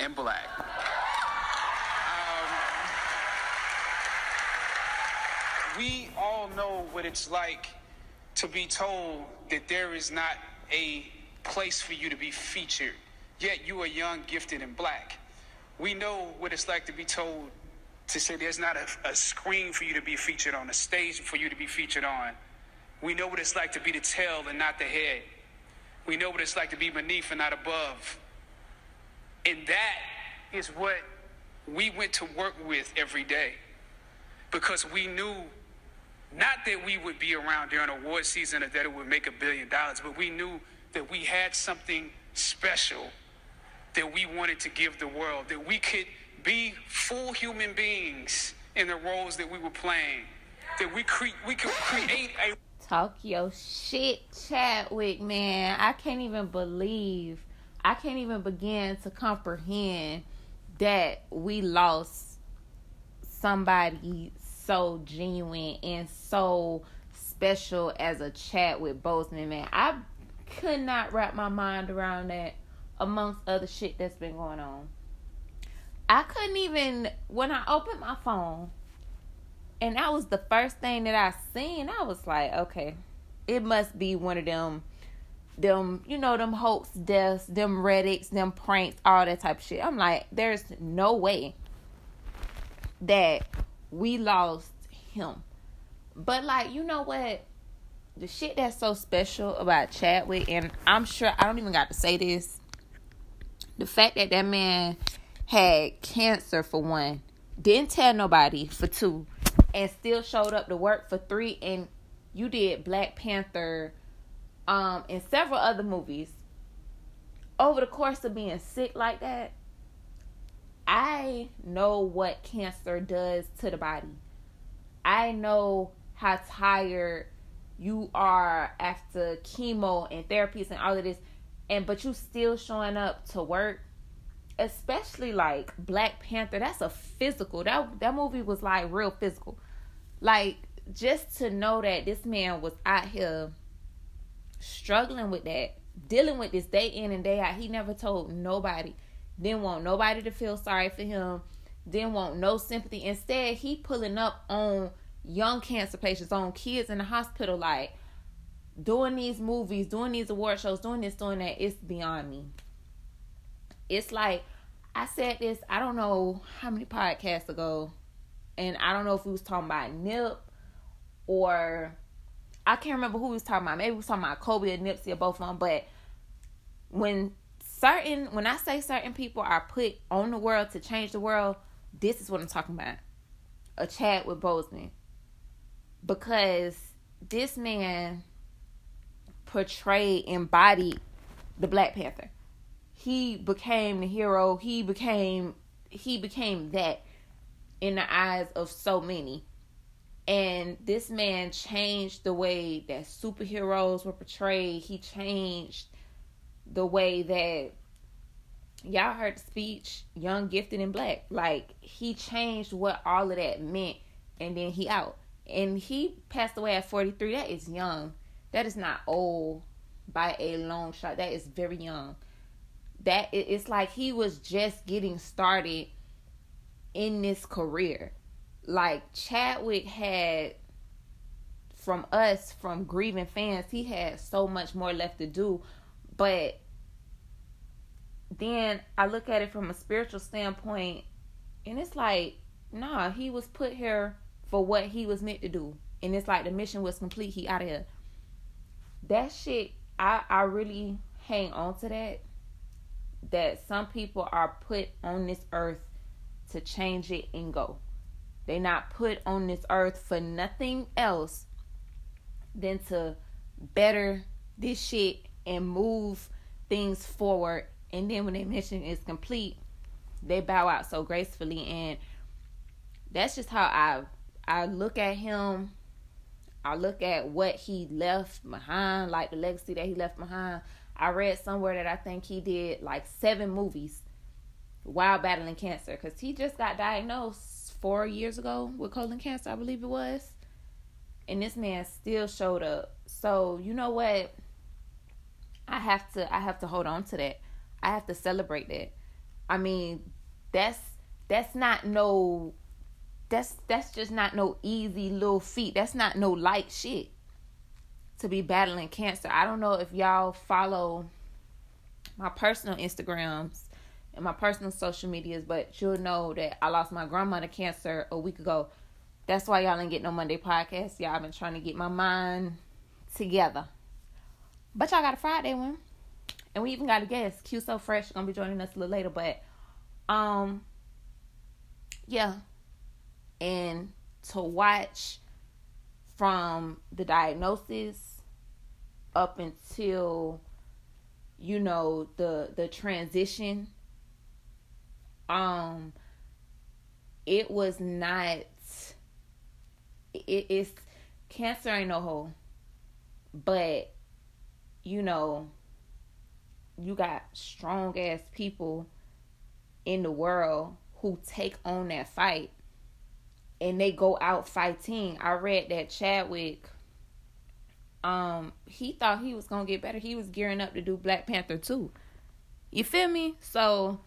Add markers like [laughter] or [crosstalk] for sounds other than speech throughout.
and black. Um, we all know what it's like to be told that there is not a place for you to be featured, yet you are young, gifted, and black. We know what it's like to be told to say there's not a, a screen for you to be featured on, a stage for you to be featured on. We know what it's like to be the tail and not the head. We know what it's like to be beneath and not above. And that is what we went to work with every day because we knew not that we would be around during award season or that it would make a billion dollars, but we knew that we had something special that we wanted to give the world, that we could be full human beings in the roles that we were playing, that we cre- we could create a Talk your shit, Chadwick, man. I can't even believe, I can't even begin to comprehend that we lost somebody so genuine and so special as a Chadwick Boseman, man. I could not wrap my mind around that amongst other shit that's been going on. I couldn't even when I opened my phone and that was the first thing that I seen, I was like, okay, it must be one of them them, you know, them hoax deaths, them Reddits, them pranks, all that type of shit. I'm like, there's no way that we lost him. But like, you know what? The shit that's so special about Chadwick, and I'm sure I don't even got to say this. The fact that that man had cancer for one, didn't tell nobody for two, and still showed up to work for three, and you did Black Panther, um, and several other movies. Over the course of being sick like that, I know what cancer does to the body. I know how tired you are after chemo and therapies and all of this, and but you still showing up to work especially like Black Panther, that's a physical. That that movie was like real physical. Like just to know that this man was out here struggling with that, dealing with this day in and day out. He never told nobody. Didn't want nobody to feel sorry for him. Didn't want no sympathy. Instead, he pulling up on young cancer patients, on kids in the hospital, like doing these movies, doing these award shows, doing this, doing that. It's beyond me. It's like I said this, I don't know how many podcasts ago, and I don't know if we was talking about Nip or I can't remember who was talking about. Maybe we was talking about Kobe or Nipsey or both of them. But when certain, when I say certain people are put on the world to change the world, this is what I'm talking about. A Chadwick Boseman. Because this man portrayed, embodied the Black Panther he became the hero. He became he became that in the eyes of so many. And this man changed the way that superheroes were portrayed. He changed the way that y'all heard the speech, young, gifted, and black. Like he changed what all of that meant, and then he out. And he passed away at 43. That is young. That is not old by a long shot. That is very young that it's like he was just getting started in this career. Like Chadwick had from us, from grieving fans, he had so much more left to do. But then I look at it from a spiritual standpoint, and it's like, nah, he was put here for what he was meant to do. And it's like the mission was complete, he out of here. That shit, I, I really hang on to that that some people are put on this earth to change it and go. They not put on this earth for nothing else than to better this shit and move things forward. And then when their mission is complete, they bow out so gracefully. And that's just how I I look at him. I look at what he left behind, like the legacy that he left behind. I read somewhere that I think he did like seven movies while battling cancer because he just got diagnosed four years ago with colon cancer, I believe it was. And this man still showed up. So you know what? I have to I have to hold on to that. I have to celebrate that. I mean, that's that's not no that's that's just not no easy little feat. That's not no light shit to be battling cancer. I don't know if y'all follow my personal Instagrams and my personal social medias, but you'll know that I lost my grandma to cancer a week ago. That's why y'all ain't get no Monday podcast. Y'all been trying to get my mind together. But y'all got a Friday one. And we even got a guest. QSoFresh gonna be joining us a little later. But um yeah. And to watch from the diagnosis up until you know the the transition um it was not it's cancer ain't no hole, but you know, you got strong ass people in the world who take on that fight and they go out fighting. I read that Chadwick um he thought he was to get better. He was gearing up to do Black Panther 2. You feel me? So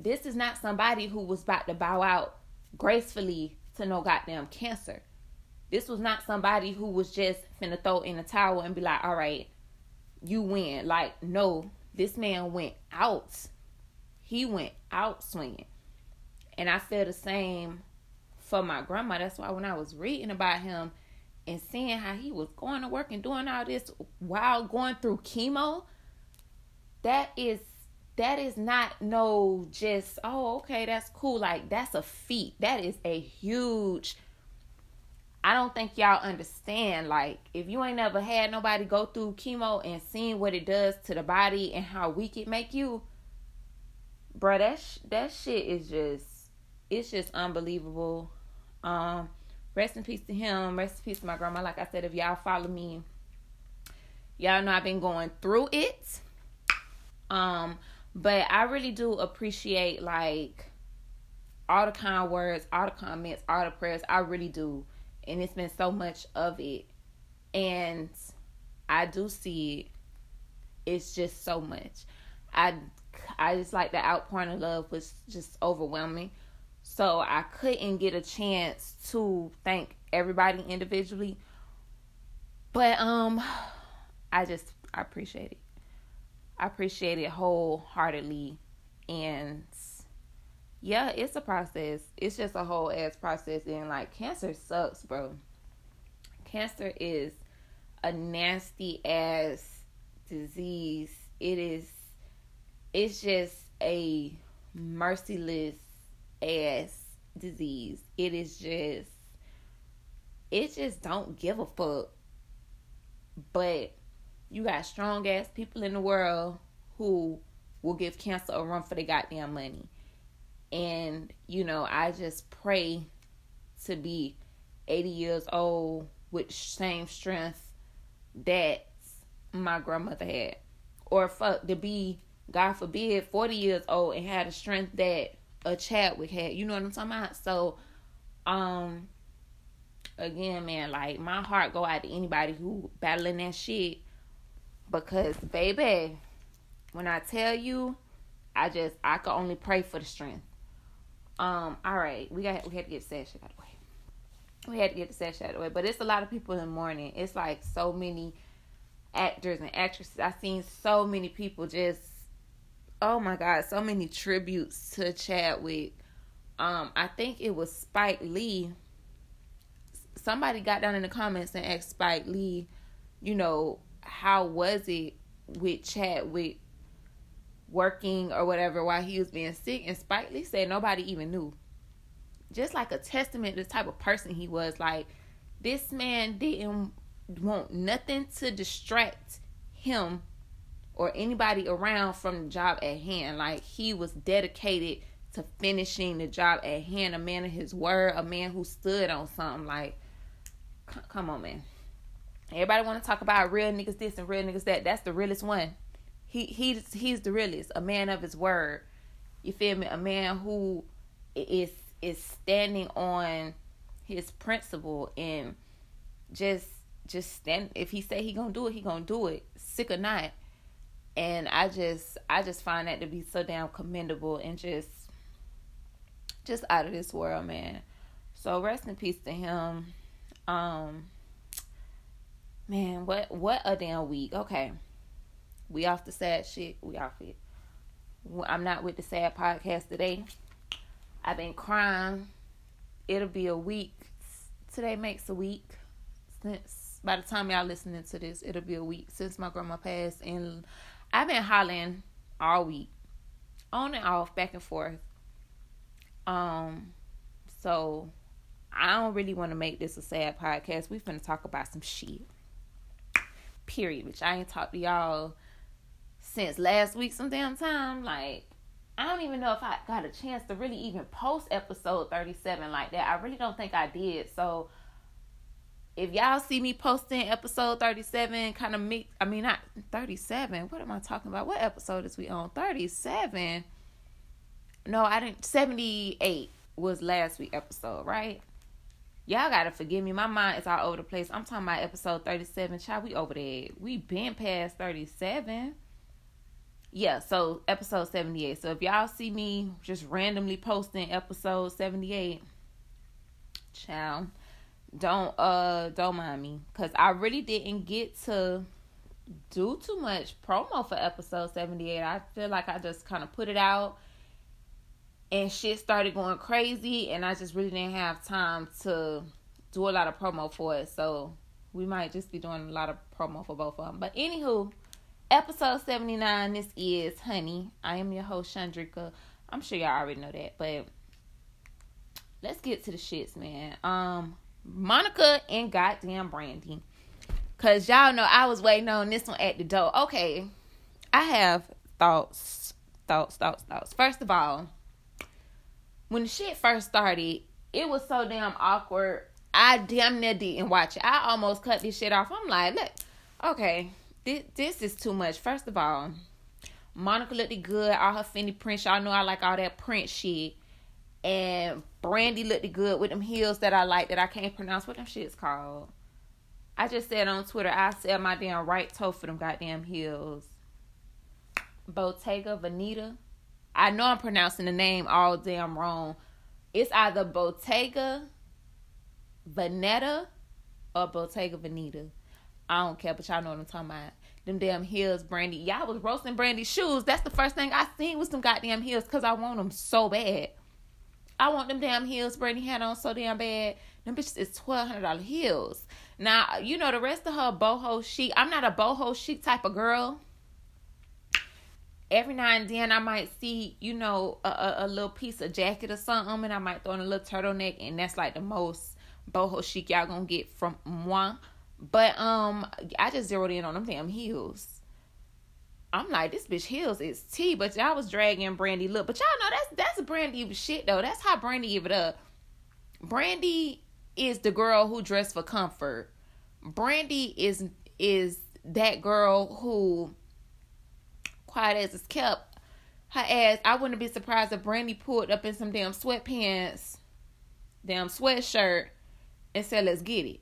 this is not somebody who was about to bow out gracefully to no goddamn cancer. This was not somebody who was just finna throw in a towel and be like, all right, you win. Like, no, this man went out. He went out swinging. And I feel the same for my grandma. That's why when I was reading about him and seeing how he was going to work and doing all this while going through chemo, that is that is not no just oh okay that's cool. Like that's a feat. That is a huge i don't think y'all understand. Like if you ain't never had nobody go through chemo and seen what it does to the body and how weak it make you bruh that sh- that shit is just it's just unbelievable. Um rest in peace to him. Rest in peace to my grandma. Like i said if y'all follow me y'all know i've been going through it. Um but I really do appreciate like all the kind words, all the comments, all the prayers. I really do. And it's been so much of it. And I do see it. It's just so much. I I just like the outpouring of love was just overwhelming. So I couldn't get a chance to thank everybody individually. But um I just I appreciate it. I appreciate it wholeheartedly. And yeah, it's a process. It's just a whole ass process. And like, cancer sucks, bro. Cancer is a nasty ass disease. It is, it's just a merciless ass disease. It is just, it just don't give a fuck. But you got strong ass people in the world who will give cancer a run for the goddamn money. And, you know, I just pray to be 80 years old with the same strength that my grandmother had. Or fuck to be, God forbid, 40 years old and had the strength that a Chadwick had. You know what I'm talking about? So, um, again, man, like my heart go out to anybody who battling that shit because baby, when I tell you, I just I can only pray for the strength. Um, all right, we got we had to get Sasha out of the way. We had to get the Sasha out of the way, but it's a lot of people in the morning. It's like so many actors and actresses. I've seen so many people just oh my god, so many tributes to Chadwick. Um, I think it was Spike Lee. Somebody got down in the comments and asked Spike Lee, you know, how was it with Chadwick working or whatever while he was being sick? And Spike Lee said nobody even knew. Just like a testament to the type of person he was. Like, this man didn't want nothing to distract him or anybody around from the job at hand. Like, he was dedicated to finishing the job at hand. A man of his word, a man who stood on something. Like, come on, man. Everybody want to talk about real niggas this and real niggas that. That's the realest one. He he's he's the realest. A man of his word. You feel me? A man who is is standing on his principle and just just stand. If he say he gonna do it, he gonna do it. Sick or not. And I just I just find that to be so damn commendable and just just out of this world, man. So rest in peace to him. Um man, what what a damn week. Okay. We off the sad shit. We off it. I'm not with the sad podcast today. I've been crying. It'll be a week. Today makes a week since by the time y'all listening to this, it'll be a week since my grandma passed, and I've been hollering all week, on and off, back and forth. Um, so I don't really want to make this a sad podcast. We finna talk about some shit. Period. Which I ain't talked to y'all since last week some damn time. Like, I don't even know if I got a chance to really even post episode 37 like that. I really don't think I did. So, if y'all see me posting episode 37, kind of mix, I mean, not 37. What am I talking about? What episode is we on? 37. No, I didn't. 78 was last week episode, right? Y'all gotta forgive me. My mind is all over the place. I'm talking about episode 37. Child, we over there. We been past 37 yeah, so episode 78. So if y'all see me just randomly posting episode 78, child, don't uh don't mind me cuz I really didn't get to do too much promo for episode 78. I feel like I just kind of put it out and shit started going crazy and I just really didn't have time to do a lot of promo for it. So we might just be doing a lot of promo for both of them. But anywho, episode 79 this is honey. I am your host ShaunDrika i'm sure y'all already know that but let's get to the shits man. Um monica and goddamn brandy. Because y'all know i was waiting on this one at the door. Okay i have thoughts thoughts thoughts thoughts. First of all when shit first started it was so damn awkward i damn near didn't watch it i almost cut this shit off i'm like look okay this, this is too much. First of all, Monica looked good. All her Fendi prints. Y'all know I like all that print shit. And Brandy looked good with them heels that I like that I can't pronounce. What them shit's called? I just said on Twitter, I sell my damn right toe for them goddamn heels. Bottega Veneta. I know I'm pronouncing the name all damn wrong. It's either Bottega Veneta or Bottega Veneta. I don't care, but y'all know what I'm talking about. Them damn heels, Brandy. Y'all was roasting Brandy's shoes. That's the first thing I seen was some goddamn heels because I want them so bad. I want them damn heels Brandy had on so damn bad. Them bitches is twelve hundred dollar heels. Now you know the rest of her boho chic. I'm not a boho chic type of girl. Every now and then I might see, you know, a, a, a little piece of jacket or something, and I might throw in a little turtleneck, and that's like the most boho chic y'all gonna get from moi. But um, I just zeroed in on them damn heels. I'm like, this bitch heels is T, but y'all was dragging Brandy look. But y'all know that's that's Brandy shit though. That's how Brandy give it up. Brandy is the girl who dressed for comfort. Brandy is is that girl who quiet as it's kept her ass. I wouldn't be surprised if Brandy pulled up in some damn sweatpants, damn sweatshirt, and said, "Let's get it."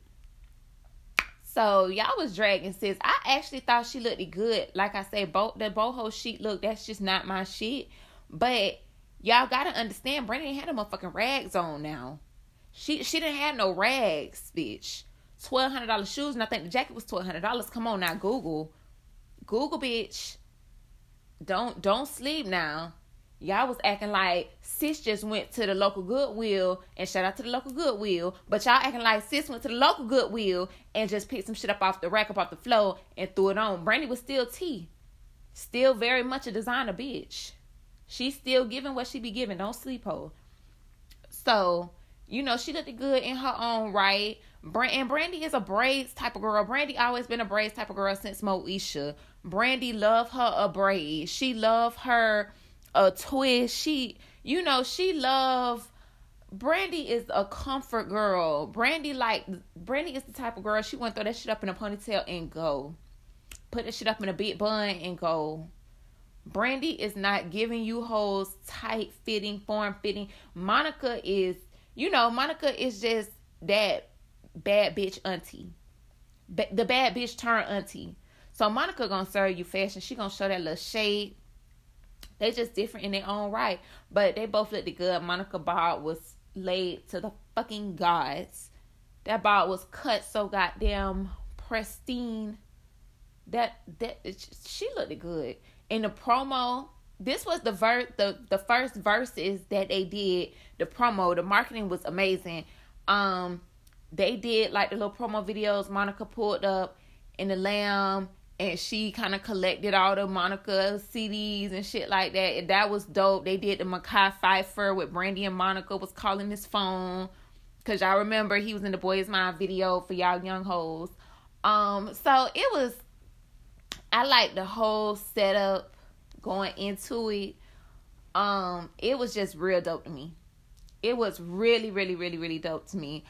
So y'all was dragging sis. I actually thought she looked good. Like I said, both the boho sheet look. That's just not my shit. But y'all gotta understand, Brandy had a motherfucking rags on now. She she didn't have no rags, bitch. Twelve hundred dollars shoes, and I think the jacket was twelve hundred dollars. Come on now, Google, Google, bitch. Don't don't sleep now. Y'all was acting like sis just went to the local Goodwill and shout out to the local Goodwill, but y'all acting like sis went to the local Goodwill and just picked some shit up off the rack, up off the floor, and threw it on. Brandy was still T, still very much a designer bitch. She's still giving what she be giving. Don't sleep, ho. So you know she looked good in her own right. And Brandy is a braids type of girl. Brandy always been a braids type of girl since Moesha. Brandy love her a braid. She love her a twist. She, you know, she love. Brandy is a comfort girl. Brandy like Brandy is the type of girl she want to throw that shit up in a ponytail and go. Put that shit up in a big bun and go. Brandy is not giving you hoes tight fitting, form fitting. Monica is, you know, Monica is just that bad bitch auntie. The bad bitch turn auntie. So Monica gonna serve you fashion. She gonna show that little shade. They just different in their own right, but they both looked good. Monica Ball was laid to the fucking gods. That ball was cut so goddamn pristine. That that she looked good in the promo. This was the ver the the first verses that they did. The promo, the marketing was amazing. Um, they did like the little promo videos. Monica pulled up in the lamb and she kind of collected all the Monica CDs and shit like that. And that was dope. They did the Mekhi Phifer with Brandy and Monica was calling his phone. Cause y'all remember he was in the Boys Is Mine video for y'all young hoes. Um, so it was I like the whole setup going into it. Um, it was just real dope to me. It was really, really, really, really dope to me.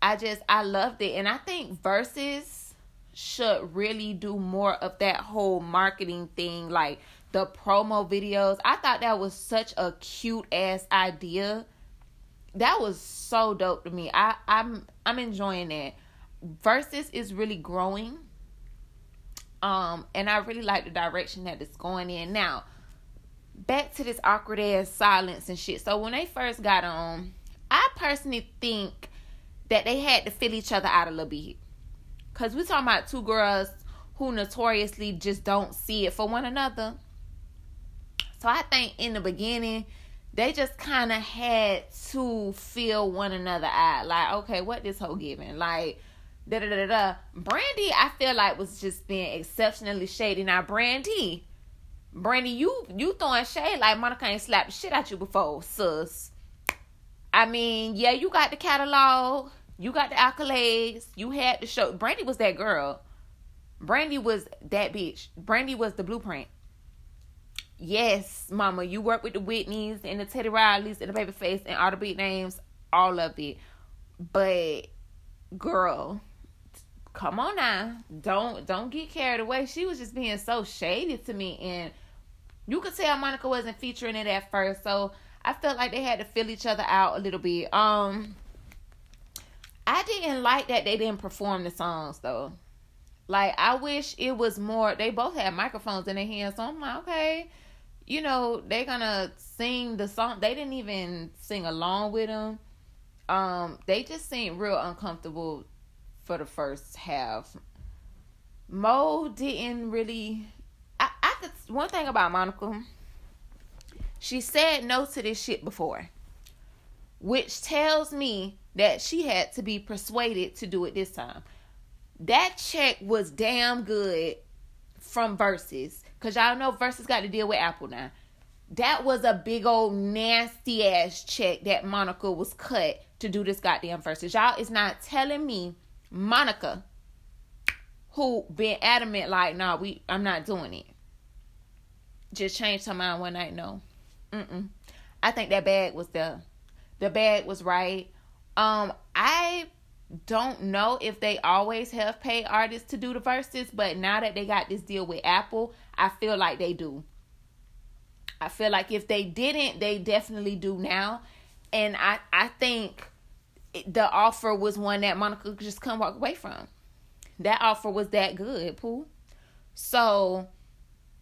I just I loved it. And I think Verzuz should really do more of that whole marketing thing, like the promo videos. I thought that was such a cute ass idea. That was so dope to me. I, I'm I'm enjoying that. Verzuz is really growing. Um, and I really like the direction that it's going in. Now, back to this awkward ass silence and shit. So when they first got on, I personally think that they had to fill each other out a little bit. Cause we're talking about two girls who notoriously just don't see it for one another. So I think in the beginning, they just kind of had to feel one another out. Like, okay, what this whole giving? Like, da da da da. Brandy, I feel like was just being exceptionally shady. Now, Brandy, Brandy, you you throwing shade like Monica ain't slapped shit at you before, sus. I mean, yeah, you got the catalog. You got the accolades. You had the show. Brandy was that girl. Brandy was that bitch. Brandy was the blueprint. Yes, mama, you work with the Whitneys and the Teddy Rileys and the Babyface and all the big names, all of it. But girl, come on now. Don't don't get carried away. She was just being so shady to me and you could tell Monica wasn't featuring it at first. So I felt like they had to fill each other out a little bit. Um I didn't like that they didn't perform the songs though. Like I wish it was more. They both had microphones in their hands, so I'm like, okay, you know, they're gonna sing the song. They didn't even sing along with them. Um, they just seemed real uncomfortable for the first half. Mo didn't really. I, I could. One thing about Monica, she said no to this shit before, which tells me that she had to be persuaded to do it this time. That check was damn good from Verzuz. Cause y'all know Verzuz got to deal with Apple now. That was a big old nasty ass check that Monica was cut to do this goddamn Verzuz. Y'all is not telling me Monica, who been adamant like, nah, we I'm not doing it. Just changed her mind one night. No, mm mm. I think that bag was there. The bag was right. Um, I don't know if they always have paid artists to do the verses, but now that they got this deal with Apple, I feel like they do. I feel like if they didn't, they definitely do now. And I I think the offer was one that Monica just could just come walk away from. That offer was that good, Pooh. So,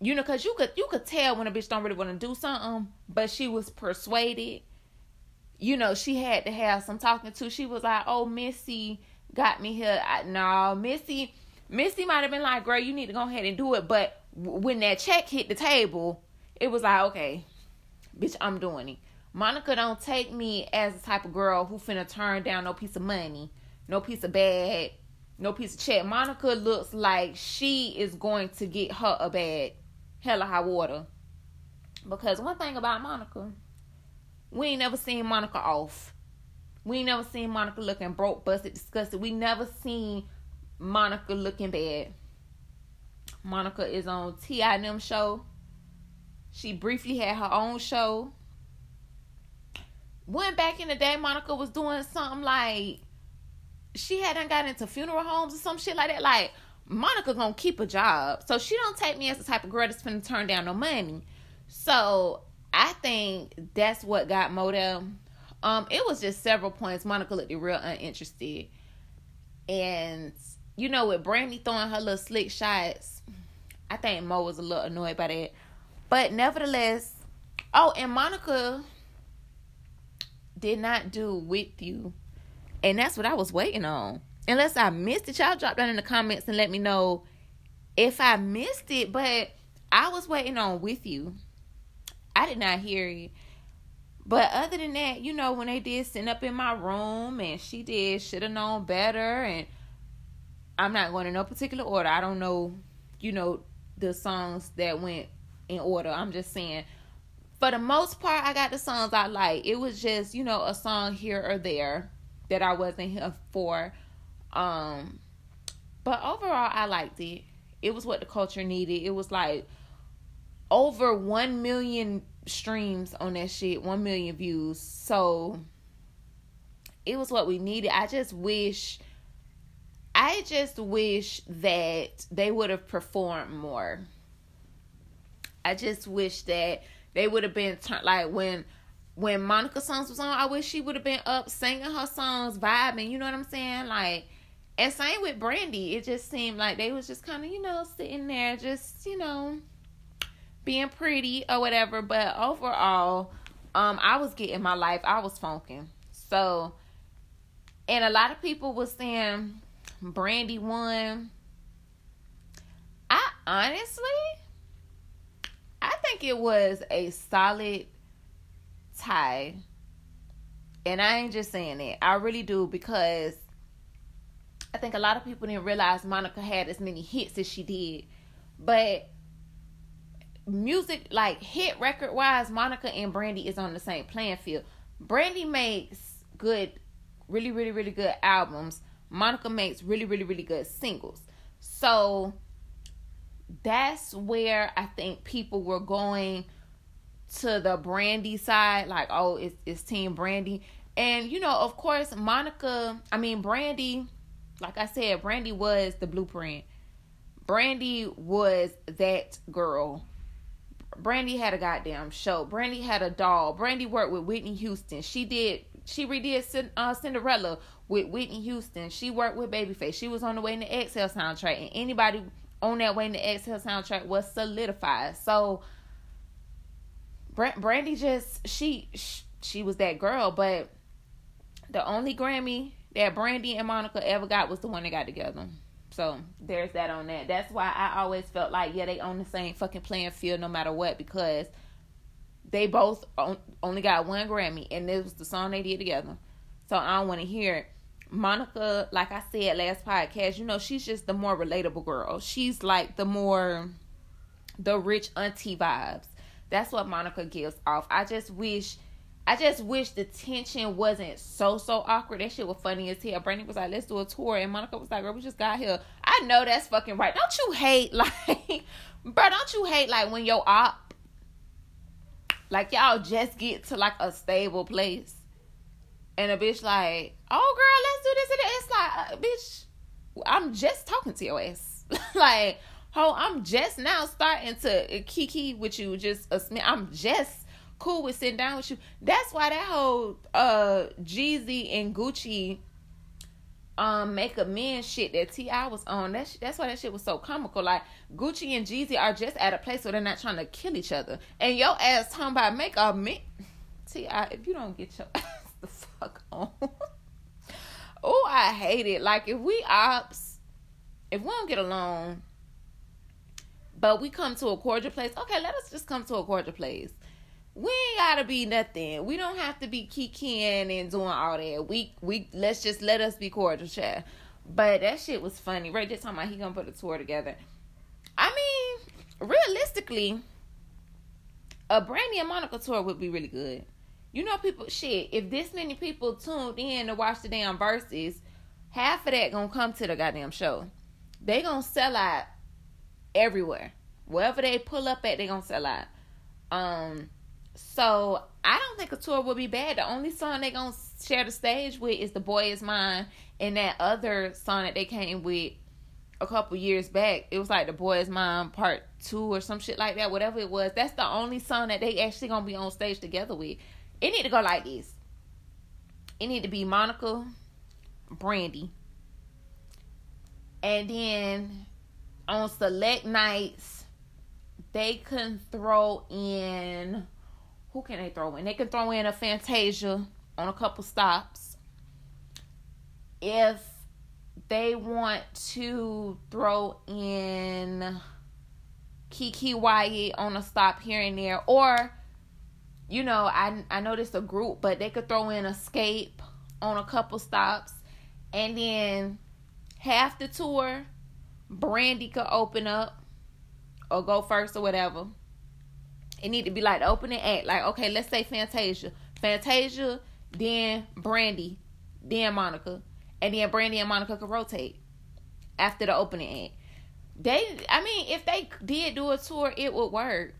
you know, cause you could you could tell when a bitch don't really want to do something, but she was persuaded you know, she had to have some talking to. She was like, "Oh, Missy got me here." I, no, Missy, Missy might have been like, "Girl, you need to go ahead and do it." But when that check hit the table, it was like, "Okay, bitch, I'm doing it." Monica don't take me as the type of girl who finna turn down no piece of money, no piece of bag, no piece of check. Monica looks like she is going to get her a bag, hella high water. Because one thing about Monica, we ain't never seen Monica off. We ain't never seen Monica looking broke, busted, disgusted. We never seen Monica looking bad. Monica is on T.I.M. show. She briefly had her own show. Went back in the day, Monica was doing something like she hadn't got into funeral homes or some shit like that. Like Monica gonna keep a job, so she don't take me as the type of girl that's gonna turn down no money. So I think that's what got Model. Um, it was just several points. Monica looked real uninterested, and you know, with Brandy throwing her little slick shots, I think Mo was a little annoyed by that. But nevertheless, oh, and Monica did not do with you. And that's what I was waiting on. Unless I missed it, y'all drop down in the comments and let me know if I missed it. But I was waiting on with you. I did not hear it. But other than that, you know, when they did sit up in my room and she did should have known better and I'm not going in no particular order. I don't know, you know, the songs that went in order. I'm just saying for the most part I got the songs I like. It was just, you know, a song here or there that I wasn't here for. Um but overall I liked it. It was what the culture needed. It was like over 1 million streams on that shit, 1 million views. So it was what we needed. I just wish I just wish that they would have performed more. I just wish that they would have been turned like when when Monica songs was on, I wish she would have been up singing her songs, vibing, you know what I'm saying? Like and same with Brandy. It just seemed like they was just kind of, you know, sitting there just, you know, being pretty or whatever. But overall, um, I was getting my life. I was funking. So, and a lot of people was saying Brandy won. I honestly, I think it was a solid tie. And I ain't just saying it. I really do because I think a lot of people didn't realize Monica had as many hits as she did. But music like hit record wise, Monica and Brandy is on the same playing field. Brandy makes good, really, really, really good albums. Monica makes really, really, really good singles. So that's where I think people were going to the Brandy side, like, oh, it's it's Team Brandy. And you know, of course, Monica, I mean Brandy, like I said, Brandy was the blueprint. Brandy was that girl Brandy had a goddamn show. Brandy had a doll. Brandy worked with Whitney Houston. She did. She redid uh, Cinderella with Whitney Houston. She worked with Babyface. She was on the way in the Exhale soundtrack, and anybody on that way in the Exhale soundtrack was solidified. So Brandy just she she was that girl, but the only Grammy that Brandy and Monica ever got was the one they got together. So there's that on that. That's why I always felt like yeah they own the same fucking playing field no matter what because they both only got one Grammy and this was the song they did together. So I don't want to hear it. Monica, like I said last podcast, you know she's just the more relatable girl. She's like the more the rich auntie vibes. That's what Monica gives off. I just wish I just wish the tension wasn't so so awkward. That shit was funny as hell. Brandy was like, "Let's do a tour," and Monica was like, "Girl, we just got here." I know that's fucking right. Don't you hate [laughs] like, bro? Don't you hate like when your op, like y'all just get to like a stable place, and a bitch like, "Oh, girl, let's do this," and it's like, uh, bitch, I'm just talking to your ass, [laughs] like, oh, I'm just now starting to kiki with you. Just a sm- I'm just cool with sitting down with you. That's why that whole uh Jeezy and Gucci um make a men shit that T.I. was on. That sh- that's why that shit was so comical. Like Gucci and Jeezy are just at a place where they're not trying to kill each other. And your ass talking about make a man T.I. if you don't get your [laughs] ass the fuck on. [laughs] oh, I hate it. Like if we ops, if we don't get along, but we come to a cordial place, okay, let us just come to a cordial place we ain't gotta be nothing. We don't have to be kikiing and doing all that. We we let's just let us be cordial, chat. But that shit was funny. Right, talking about he gonna put a tour together. I mean, realistically, a Brandy and Monica tour would be really good. You know, people shit. If this many people tuned in to watch the damn Verzuz, half of that gonna come to the goddamn show. They gonna sell out everywhere. Wherever they pull up at, they gonna sell out. Um, so I don't think a tour would be bad. The only song they gonna share the stage with is "The Boy Is Mine" and that other song that they came with a couple years back. It was like "The Boy Is Mine" Part Two or some shit like that. Whatever it was, that's the only song that they actually gonna be on stage together with. It need to go like this. It need to be Monica, Brandy, and then on select nights, they can throw in who can they throw in? They can throw in a Fantasia on a couple stops. If they want to throw in Keke Wyatt on a stop here and there, or you know, I I noticed a group, but they could throw in Xscape on a couple stops, and then half the tour, Brandy could open up or go first or whatever. It need to be like the opening act. Like, okay, let's say Fantasia. Fantasia, then Brandy, then Monica. And then Brandy and Monica could rotate after the opening act. They I mean, if they did do a tour, it would work.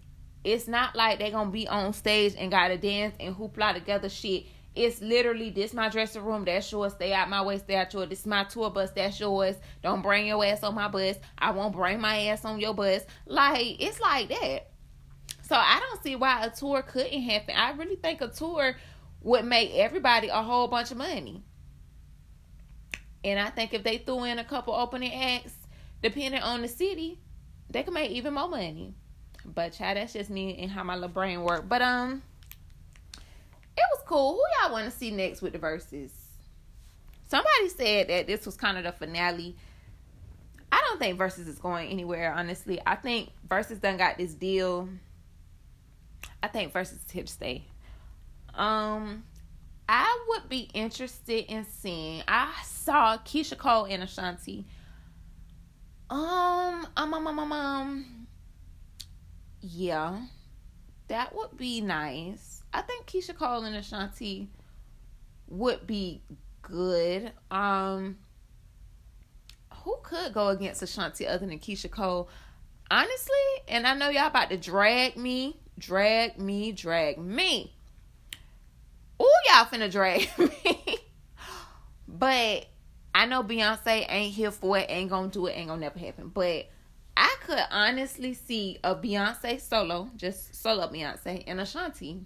It's not like they're gonna be on stage and gotta dance and hoopla together shit. It's literally this my dressing room, that's yours. Stay out my way, stay out yours. This is my tour bus, that's yours. Don't bring your ass on my bus. I won't bring my ass on your bus. Like it's like that. So I don't see why a tour couldn't happen. I really think a tour would make everybody a whole bunch of money. And I think if they threw in a couple opening acts, depending on the city, they could make even more money. But child, that's just me and how my little brain work. But um, it was cool. Who y'all want to see next with the verses? Somebody said that this was kind of the finale. I don't think Verzuz is going anywhere. Honestly, I think Verzuz done got this deal I think Verzuz is here stay. Um, I would be interested in seeing. I saw Keyshia Cole and Ashanti. Um, um, um, um, um, um, yeah, that would be nice. I think Keyshia Cole and Ashanti would be good. Um, who could go against Ashanti other than Keyshia Cole? Honestly, and I know y'all about to drag me Drag me, drag me. Ooh, y'all finna drag [laughs] me. but I know Beyonce ain't here for it, ain't gonna do it, ain't gonna never happen. But I could honestly see a Beyonce solo, just solo Beyonce and Ashanti.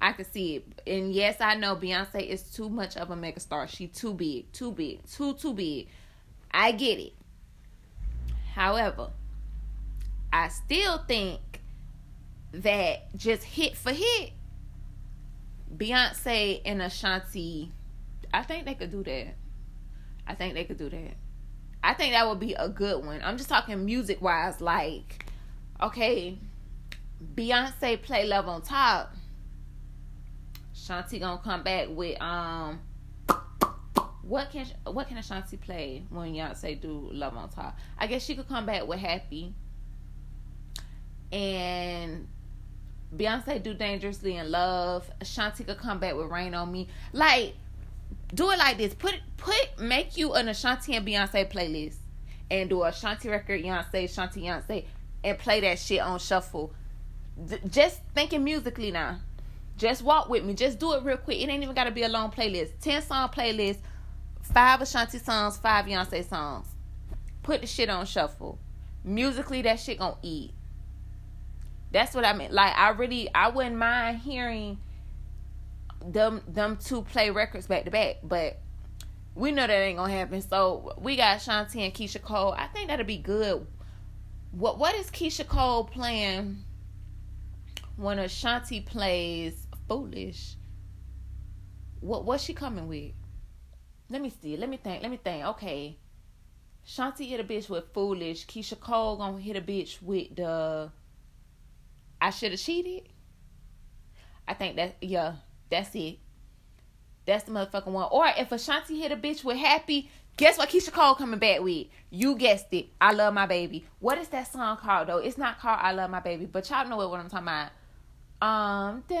I could see it. And yes, I know Beyonce is too much of a megastar. She too big, too big, too too big. I get it. However, I still think that just hit for hit, Beyonce and Ashanti, I think they could do that. I think they could do that. I think that would be a good one. I'm just talking music wise, like, okay, Beyonce play Love on Top. Shanti gonna come back with um what can what can Ashanti play when Beyonce do Love on Top? I guess she could come back with Happy. And Beyonce do Dangerously in Love. Ashanti could come back with Rain on Me. Like, do it like this. Put put make you an Ashanti and Beyonce playlist and do a Ashanti record, Beyonce, Ashanti, Beyonce, and play that shit on shuffle. Just thinking musically now. Just walk with me. Just do it real quick. It ain't even gotta be a long playlist. Ten song playlist, five Ashanti songs, five Beyonce songs. Put the shit on shuffle. Musically, that shit gonna eat. That's what I mean. Like I really I wouldn't mind hearing them them two play records back to back, but we know that ain't gonna happen. So we got Shanti and Keyshia Cole. I think that'll be good. What what is Keyshia Cole playing when Ashanti plays Foolish? What what's she coming with? Let me see. Let me think. Let me think. Okay. Shanti hit a bitch with Foolish. Keyshia Cole gonna hit a bitch with the I should have cheated. I think that yeah, that's it. That's the motherfucking one. Or if Ashanti hit a bitch with happy, guess what Keyshia Cole coming back with? You guessed it. I love my baby. What is that song called though? It's not called I love my baby, but y'all know what I'm talking about. Um, I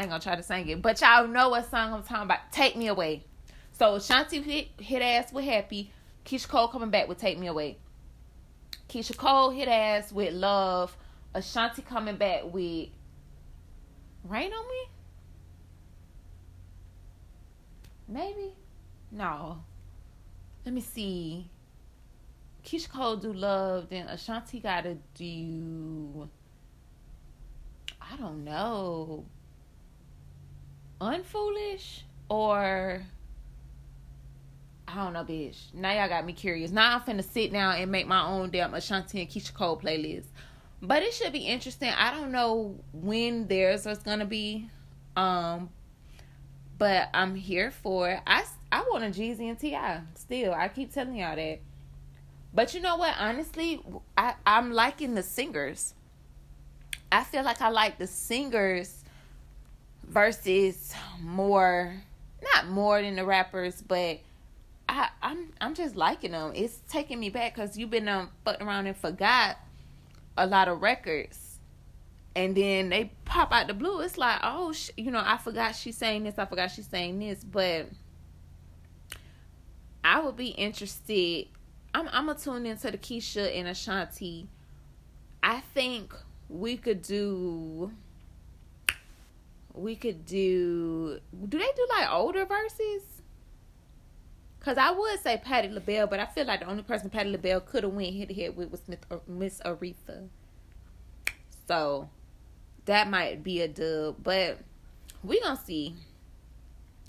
ain't gonna try to sing it, but y'all know what song I'm talking about. Take me away. So Shanti hit hit ass with happy. Keyshia Cole coming back with Take Me Away. Keyshia Cole hit ass with Love. Ashanti coming back with Rain on Me? Maybe? No. Let me see. Keyshia Cole do love, then Ashanti gotta do I don't know. Unfoolish or I don't know, bitch. Now y'all got me curious. Now I'm finna sit down and make my own damn Ashanti and Keyshia Cole playlist. But it should be interesting. I don't know when theirs is gonna be. Um but I'm here for it. I I want a Jeezy and T.I. Still, I keep telling y'all that. But you know what? Honestly, I I'm liking the singers. I feel like I like the singers versus more, not more than the rappers, but I I'm I'm just liking them. It's taking me back because you've been um fucking around and forgot a lot of records, and then they pop out the blue. It's like oh sh- you know I forgot she's saying this. I forgot she's saying this, but I would be interested. I'm I'm gonna tune into the Keyshia and Ashanti. I think we could do. We could do. Do they do like older Verzuz? Cause I would say Patti LaBelle, but I feel like the only person Patti LaBelle could have went head to head with was uh, Miss Aretha. So that might be a dub, but we gonna see.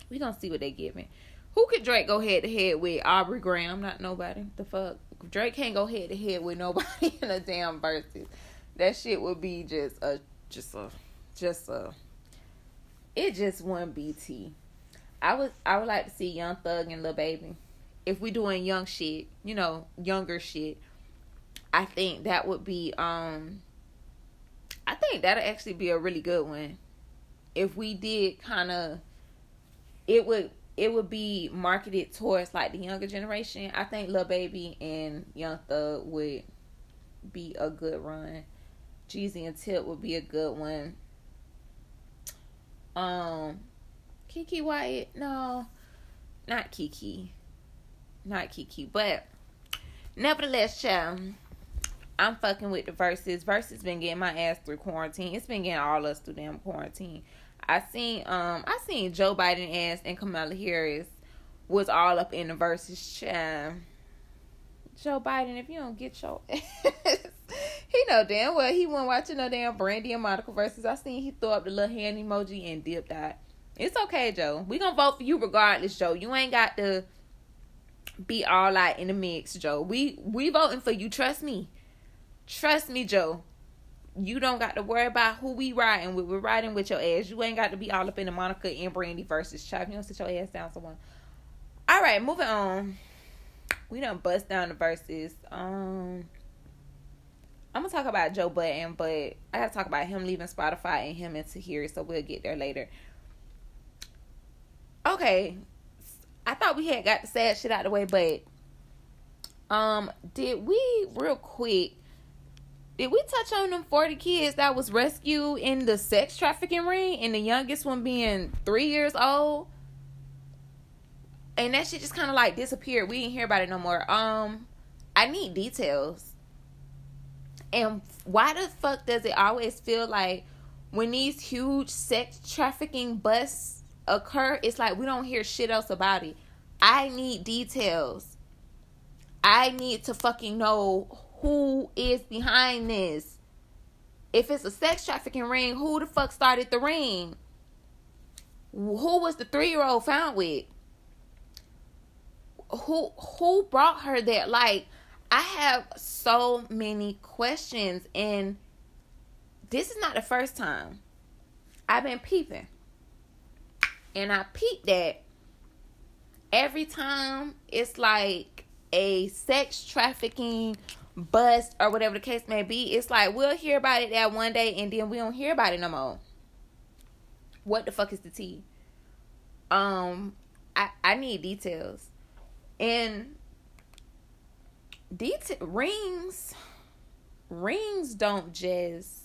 We gonna see what they give me. Who could Drake go head to head with? Aubrey Graham, not nobody. The fuck, Drake can't go head to head with nobody [laughs] in a damn Verzuz. That shit would be just a, just a, just a. It just one BT. I would, I would like to see Young Thug and Lil Baby. If we doing young shit, you know, younger shit, I think that would be, um, I think that'd actually be a really good one. If we did kind of, it would it would be marketed towards like the younger generation. I think Lil Baby and Young Thug would be a good run. Jeezy and Tip would be a good one. Um, Keke Wyatt, no, not Kiki, not Kiki, but nevertheless, child, I'm fucking with the Verzuz. Verzuz been getting my ass through quarantine. It's been getting all us through damn quarantine. I seen um I seen Joe Biden ass and Kamala Harris was all up in the Verzuz chat. Joe Biden, if you don't get your [laughs] ass, he know damn well he wasn't watching no damn Brandy and Monica Verzuz. I seen he throw up the little hand emoji and dipped out. It's okay, Joe. We gonna vote for you regardless, Joe. You ain't got to be all out in the mix, Joe. We we voting for you. Trust me. Trust me, Joe you don't got to worry about who we riding with. We're riding with your ass. You ain't got to be all up in the Monica and Brandy versus Chuck. You don't sit your ass down someone. All right, moving on. We don't bust down the Verzuz. Um, I'm gonna talk about Joe Budden, but I gotta talk about him leaving Spotify and him into here, so we'll get there later. Okay, I thought we had got the sad shit out of the way, but um, did we real quick? did we touch on them 40 kids that was rescued in the sex trafficking ring and the youngest one being three years old? And that shit just kind of like disappeared. We didn't hear about it no more. Um i need details. And why the fuck does it always feel like when these huge sex trafficking busts occur it's like we don't hear shit else about it i need details i need to fucking know who is behind this. If it's a sex trafficking ring, who the fuck started the ring? Who was the three year old found with? Who who brought her there? Like, I have so many questions, and this is not the first time. I've been peeping. And I peeped that every time it's like a sex trafficking bust or whatever the case may be, it's like we'll hear about it that one day and then we don't hear about it no more. What the fuck is the tea? Um, I I need details, and detail rings, rings don't just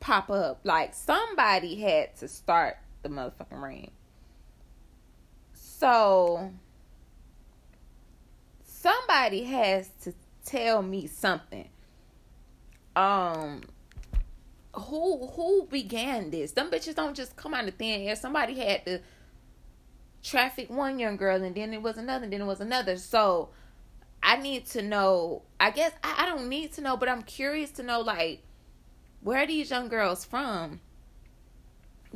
pop up. Like somebody had to start the motherfucking ring. So somebody has to tell me something. Um who who began this? Them bitches don't just come out of thin air. Somebody had to traffic one young girl and then it was another, then it was another. So I need to know I guess I, I don't need to know, but I'm curious to know like where are these young girls from?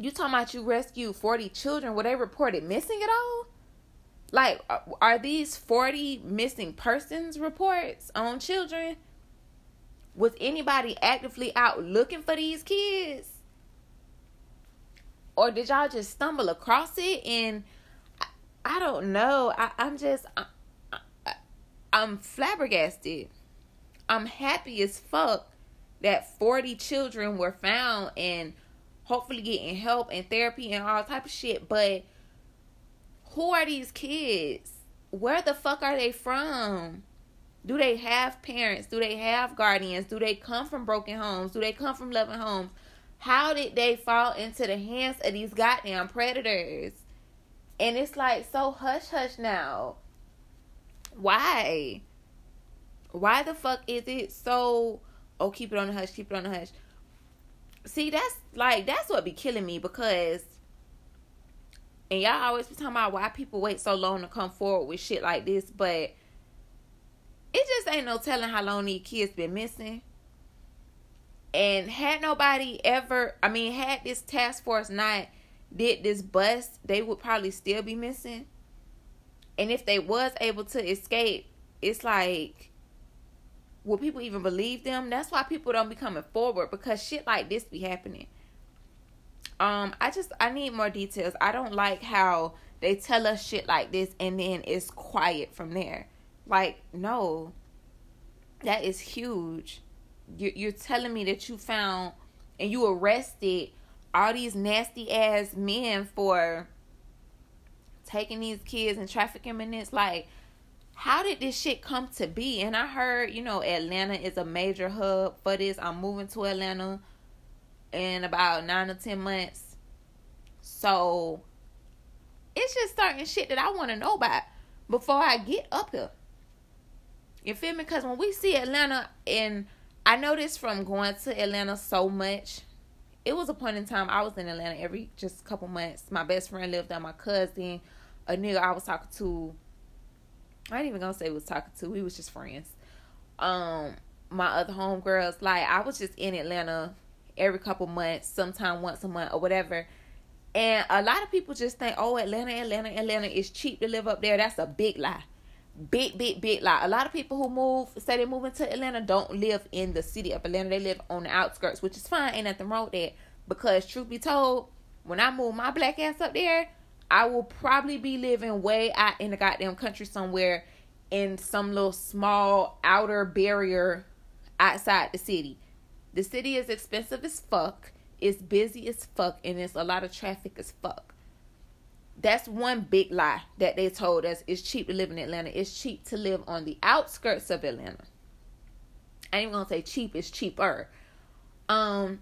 You talking about you rescued 40 children? Were they reported missing at all? Like, uh, are these 40 missing persons reports on children? Was anybody actively out looking for these kids? Or did y'all just stumble across it? And I, I don't know. I, I'm just, I, I, I'm flabbergasted. I'm happy as fuck that 40 children were found and hopefully getting help and therapy and all type of shit. But who are these kids? Where the fuck are they from? Do they have parents? Do they have guardians? Do they come from broken homes? Do they come from loving homes? How did they fall into the hands of these goddamn predators? And it's like so hush hush now. Why? Why the fuck is it so oh keep it on the hush, keep it on the hush? See, that's like that's what be killing me because and y'all always be talking about why people wait so long to come forward with shit like this, but it just ain't no telling how long these kids been missing. And had nobody ever, I mean, had this task force not did this bust, they would probably still be missing. And if they was able to escape, it's like, will people even believe them? That's why people don't be coming forward because shit like this be happening. Um, I just I need more details. I don't like how they tell us shit like this and then it's quiet from there. Like, no, that is huge. You're telling me that you found and you arrested all these nasty ass men for taking these kids and trafficking it's like, how did this shit come to be? And I heard, you know, Atlanta is a major hub for this. I'm moving to Atlanta in about nine or ten months. So it's just certain shit that I want to know about before I get up here. You feel me? Because when we see Atlanta, and I noticed from going to Atlanta so much, it was a point in time I was in Atlanta every just couple months. My best friend lived there, my cousin, a nigga I was talking to. I ain't even gonna say was talking to. We was just friends. Um, my other homegirls, like I was just in Atlanta every couple months, sometime once a month or whatever. And a lot of people just think, oh, Atlanta, Atlanta, Atlanta is cheap to live up there. That's a big lie. Big, big, big lie. A lot of people who move, say they move into Atlanta, don't live in the city of Atlanta. They live on the outskirts, which is fine. Ain't nothing wrong with that. Because, truth be told, when I moved my black ass up there, I will probably be living way out in the goddamn country somewhere in some little small outer barrier outside the city. The city is expensive as fuck. It's busy as fuck, and it's a lot of traffic as fuck. That's one big lie that they told us. It's cheap to live in Atlanta. It's cheap to live on the outskirts of Atlanta. I ain't gonna say cheap. It's cheaper. Um,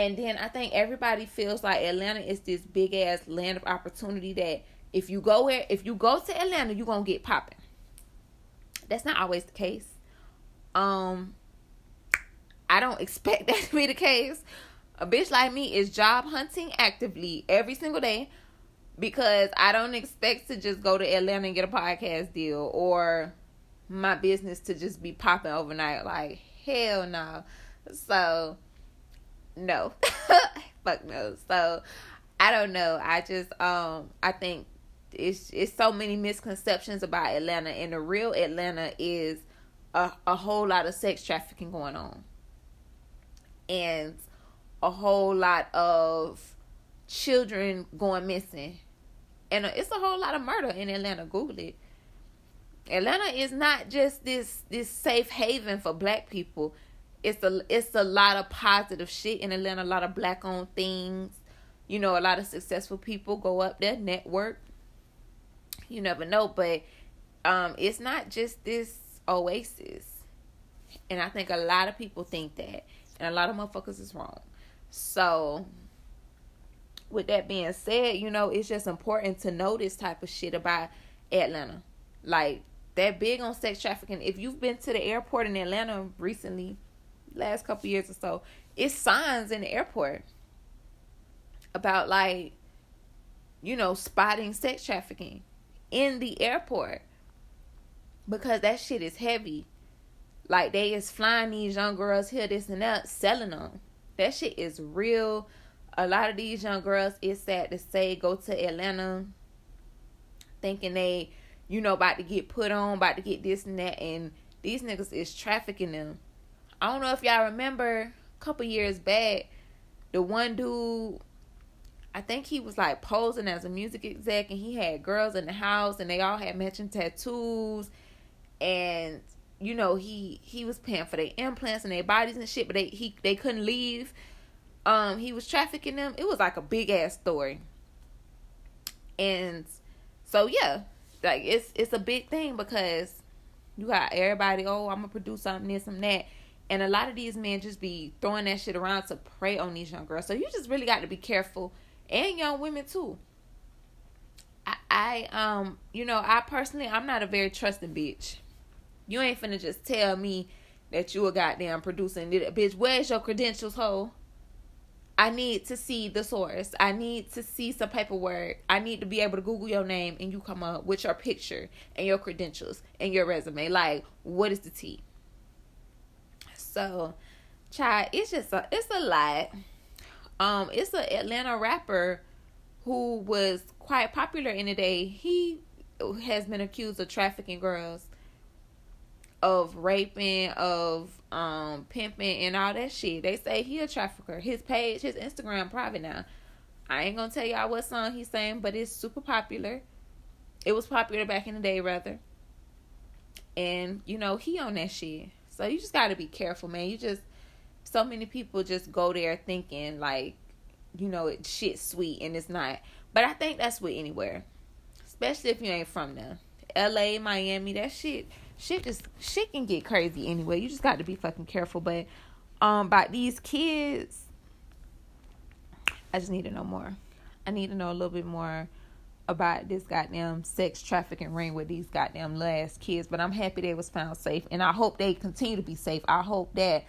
and then I think everybody feels like Atlanta is this big ass land of opportunity that if you go where if you go to Atlanta, you're gonna get popping. That's not always the case. Um, I don't expect [laughs] that to be the case. A bitch like me is job hunting actively every single day because I don't expect to just go to Atlanta and get a podcast deal or my business to just be popping overnight. Like, hell no. So, no. [laughs] Fuck no. So, I don't know. I just, um, I think it's, it's so many misconceptions about Atlanta and the real Atlanta is a, a whole lot of sex trafficking going on and a whole lot of children going missing. And it's a whole lot of murder in Atlanta. Google it. Atlanta is not just this this safe haven for black people. It's a it's a lot of positive shit in Atlanta. A lot of black owned things. You know, a lot of successful people go up there, network. You never know, but um, it's not just this oasis. And I think a lot of people think that and a lot of motherfuckers is wrong. So, with that being said, you know, it's just important to know this type of shit about Atlanta. Like, that big on sex trafficking. If you've been to the airport in Atlanta recently, last couple years or so, it's signs in the airport about like, you know, spotting sex trafficking in the airport because that shit is heavy. Like they is flying these young girls here, this and that, selling them. That shit is real. A lot of these young girls, it's sad to say, go to Atlanta thinking they you know, about to get put on, about to get this and that, and these niggas is trafficking them. I don't know if y'all remember a couple years back, the one dude, I think he was like posing as a music exec, and he had girls in the house, and they all had matching tattoos, and you know he he was paying for their implants and their bodies and shit, but they he they couldn't leave. Um, he was trafficking them. It was like a big ass story, and so yeah, like it's it's a big thing because you got everybody. Oh, I'm gonna produce something this and that. And a lot of these men just be throwing that shit around to prey on these young girls. So you just really got to be careful, and young women too. I, I um, you know, I personally, I'm not a very trusting bitch. You ain't finna just tell me that you a goddamn producing it. Bitch, where's your credentials, ho? I need to see the source. I need to see some paperwork. I need to be able to Google your name and you come up with your picture and your credentials and your resume. Like, what is the T? So, child, it's just a it's a lot. Um, it's an Atlanta rapper who was quite popular in the day. He has been accused of trafficking girls of raping, of um pimping and all that shit. They say he a trafficker. His page, his Instagram private now. I ain't gonna tell y'all what song he's saying, but it's super popular. It was popular back in the day, rather. And you know he on that shit. So you just gotta be careful, man. You just so many people just go there thinking like, you know, it shit sweet and it's not. But I think that's with anywhere, especially if you ain't from there. L.A., Miami, that shit shit just shit can get crazy anyway. You just got to be fucking careful. But um, about these kids, I just need to know more. I need to know a little bit more about this goddamn sex trafficking ring with these goddamn last kids. But I'm happy they was found safe, and I hope they continue to be safe. I hope that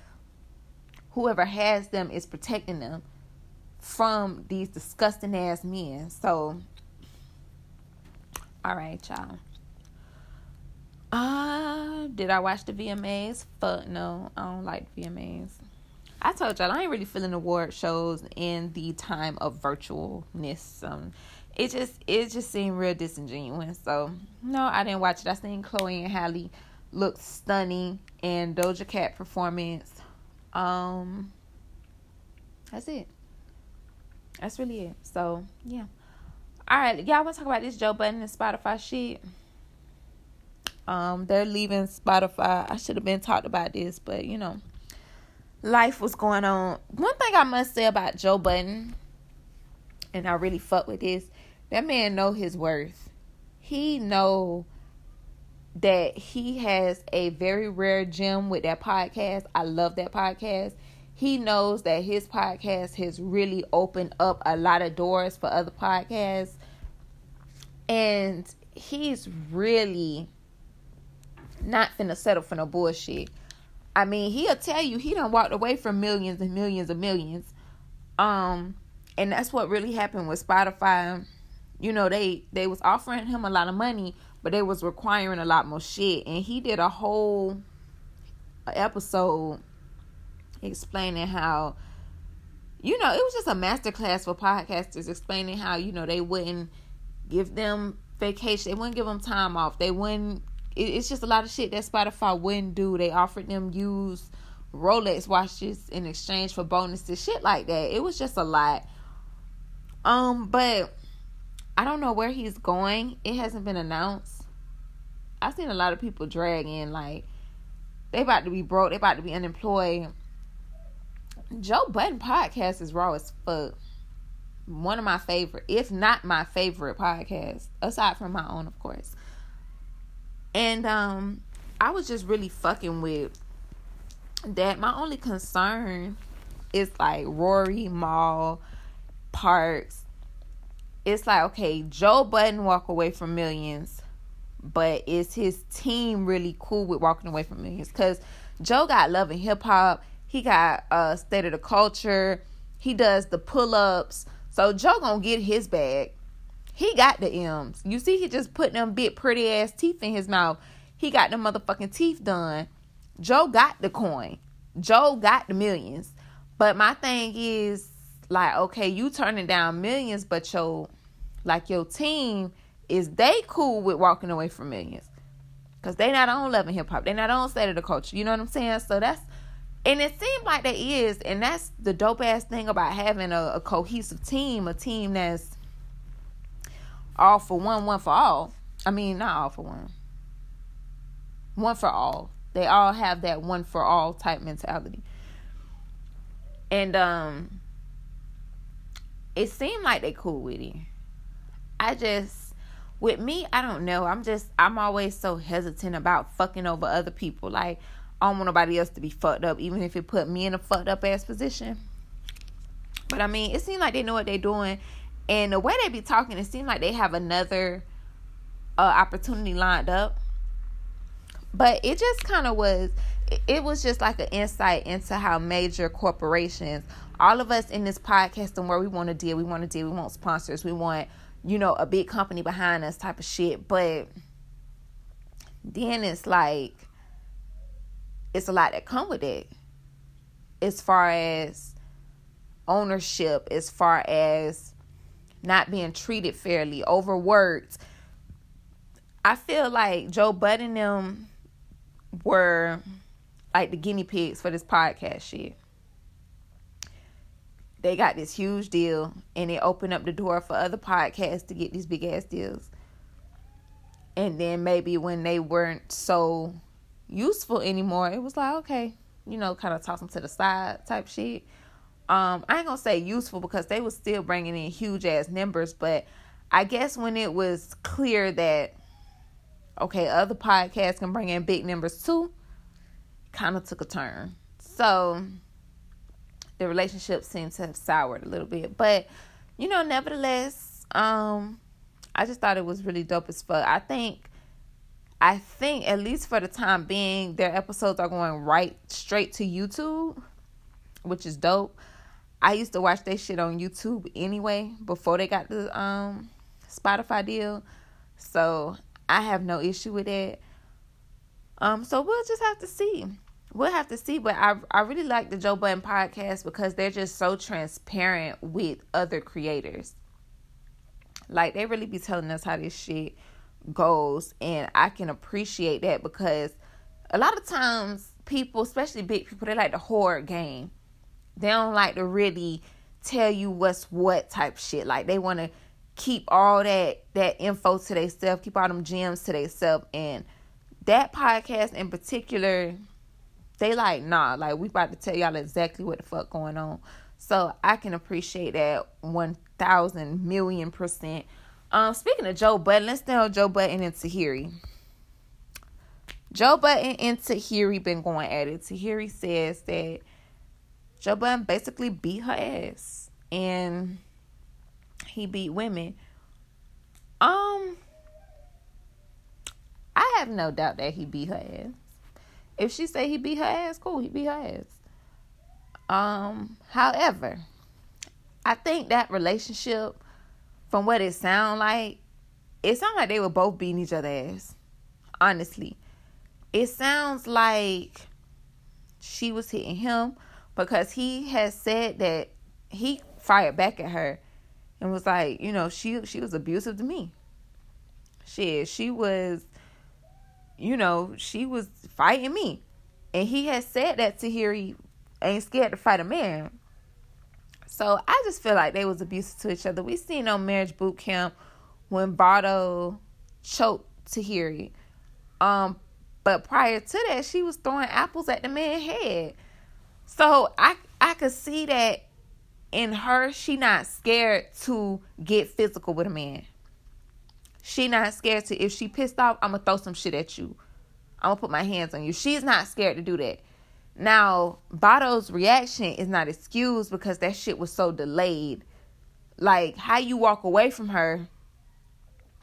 whoever has them is protecting them from these disgusting ass men. So, all right, y'all. Uh, did I watch the VMAs? Fuck no, I don't like VMAs. I told y'all I ain't really feeling award shows in the time of virtualness. Um, it just it just seemed real disingenuous. So no, I didn't watch it. I seen Chloe and Halle look stunning and Doja Cat performance. Um, that's it. That's really it. So yeah. All right, y'all want to talk about this Joe Budden and Spotify shit? Um, they're leaving Spotify. I should have been talked about this, but you know, life was going on. One thing I must say about Joe Budden, and I really fuck with this, that man know his worth. He know that he has a very rare gem with that podcast. I love that podcast. He knows that his podcast has really opened up a lot of doors for other podcasts. And he's really not finna settle for no bullshit. I mean, he'll tell you he done walked away from millions and millions and millions. Um, and that's what really happened with Spotify. You know, they they was offering him a lot of money, but they was requiring a lot more shit. And he did a whole episode explaining how you know, it was just a masterclass for podcasters explaining how, you know, they wouldn't give them vacation, they wouldn't give them time off, they wouldn't it's just a lot of shit that Spotify wouldn't do. They offered them use Rolex watches in exchange for bonuses, shit like that. It was just a lot. Um, but I don't know where he's going. It hasn't been announced. I've seen a lot of people drag in like they about to be broke, they about to be unemployed. Joe Budden podcast is raw as fuck. One of my favorite, if not my favorite podcast, aside from my own, of course. And um I was just really fucking with that. My only concern is like Rory Mal Parks. It's like okay, Joe Budden walk away from millions, but is his team really cool with walking away from millions? Because Joe got love and hip hop. He got uh state of the culture. He does the pull ups. So Joe gonna get his bag. He got the M's. You see, he just put them big pretty ass teeth in his mouth. He got the motherfucking teeth done. Joe got the coin. Joe got the millions. But my thing is like, okay, you turning down millions, but your like your team is they cool with walking away from millions. Cause they not on loving hip hop. They not on state of the culture. You know what I'm saying? So that's and it seemed like they is, and that's the dope ass thing about having a, a cohesive team, a team that's all for one, one for all. I mean, not all for one. One for all. They all have that one for all type mentality. And um it seemed like they cool with it. I just with me, I don't know. I'm just I'm always so hesitant about fucking over other people. Like I don't want nobody else to be fucked up, even if it put me in a fucked up ass position. But I mean, it seemed like they know what they're doing, and the way they be talking, it seemed like they have another uh, opportunity lined up. But it just kind of was. It was just like an insight into how major corporations, all of us in this podcast, and where we want to deal, we want to deal, we want sponsors, we want, you know, a big company behind us type of shit. But then it's like it's a lot that come with it as far as ownership as far as not being treated fairly overworked i feel like joe budden them were like the guinea pigs for this podcast shit they got this huge deal and it opened up the door for other podcasts to get these big ass deals and then maybe when they weren't so useful anymore, it was like, okay, you know, kind of toss them to the side type shit. Um, I ain't gonna say useful because they was still bringing in huge ass numbers, but I guess when it was clear that okay, other podcasts can bring in big numbers too, kind of took a turn. So the relationship seemed to have soured a little bit, but you know, nevertheless, um, I just thought it was really dope as fuck. I think I think at least for the time being, their episodes are going right straight to YouTube, which is dope. I used to watch their shit on YouTube anyway before they got the um Spotify deal. So I have no issue with it. Um, so we'll just have to see. We'll have to see, but I I really like the Joe Budden podcast because they're just so transparent with other creators. Like they really be telling us how this shit goes and I can appreciate that because a lot of times people, especially big people, they like the horror game. They don't like to really tell you what's what type shit. Like they want to keep all that that info to themselves, keep all them gems to themselves. And that podcast in particular, they like nah, like we about to tell y'all exactly what the fuck going on. So I can appreciate that one thousand million percent. Um, speaking of Joe Budden, let's know Joe Budden and Tahiry. Joe Budden and Tahiry been going at it. Tahiry says that Joe Budden basically beat her ass and he beat women. Um, I have no doubt that he beat her ass. If she say he beat her ass, cool, he beat her ass. Um, however, I think that relationship from what it sound like, it sounds like they were both beating each other ass. Honestly. It sounds like she was hitting him because he has said that he fired back at her and was like, you know, she she was abusive to me. Shit, she was you know, she was fighting me. And he has said that Tahiry ain't scared to fight a man. So I just feel like they was abusive to each other. We seen on Marriage Boot Camp when Vado choked Tahiry. Um, but prior to that, she was throwing apples at the man's head. So I I could see that in her, she not scared to get physical with a man. She not scared to if she pissed off, I'm gonna throw some shit at you. I'm gonna put my hands on you. She's not scared to do that. Now, Vado's reaction is not excused because that shit was so delayed. Like, how you walk away from her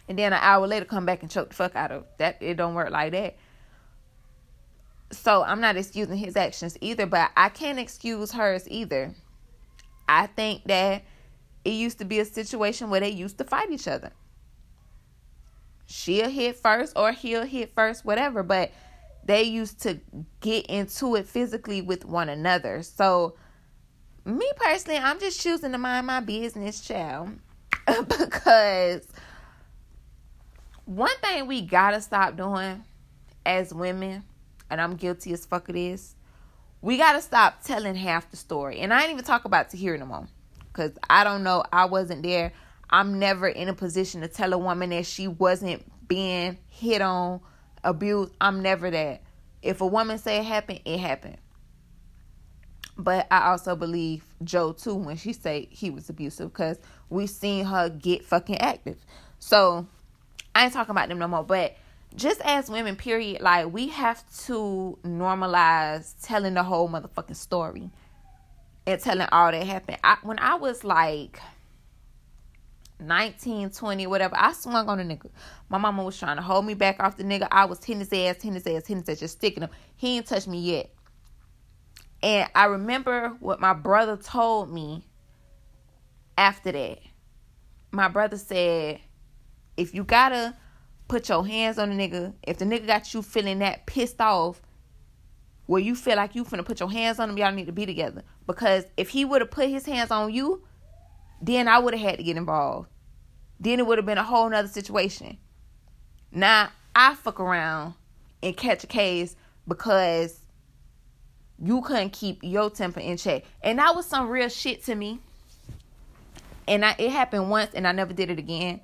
and then an hour later come back and choke the fuck out of that it don't work like that. So I'm not excusing his actions either, but I can't excuse hers either. I think that it used to be a situation where they used to fight each other. She'll hit first or he'll hit first, whatever, but they used to get into it physically with one another. So, me personally, I'm just choosing to mind my business, child, [laughs] because one thing we gotta stop doing as women, and I'm guilty as fuck of this, we gotta stop telling half the story. And I ain't even talk about Tahir no more. Cause I don't know. I wasn't there. I'm never in a position to tell a woman that she wasn't being hit on, abused. I'm never that. If a woman say it happened, it happened. But I also believe Joe too when she say he was abusive because we seen her get fucking active. So I ain't talking about them no more. But just as women, period, like we have to normalize telling the whole motherfucking story and telling all that happened. I, when I was like 19, 20, whatever, I swung on a nigga. My mama was trying to hold me back off the nigga. I was hitting his ass, hitting his ass, hitting his ass, just sticking him. He ain't touched me yet. And I remember what my brother told me after that. My brother said, if you gotta put your hands on the nigga, if the nigga got you feeling that pissed off, where you feel like you finna put your hands on him, y'all need to be together. Because if he would have put his hands on you, then I would have had to get involved. Then it would have been a whole nother situation. Now I fuck around and catch a case because you couldn't keep your temper in check. And that was some real shit to me. And I, it happened once and I never did it again.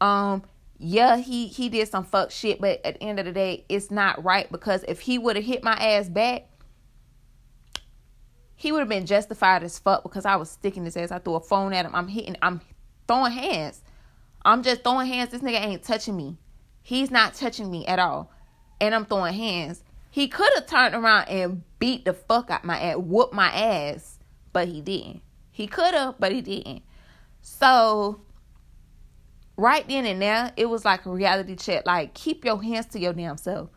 Um, yeah, he he did some fuck shit, but at the end of the day, it's not right because if he would have hit my ass back, he would have been justified as fuck because I was sticking his ass. I threw a phone at him. I'm hitting. I'm throwing hands. I'm just throwing hands. This nigga ain't touching me. He's not touching me at all, and I'm throwing hands. He could have turned around and beat the fuck out my ass, whoop my ass, but he didn't. He could have, but he didn't. So right then and there, it was like a reality check. Like, keep your hands to your damn self.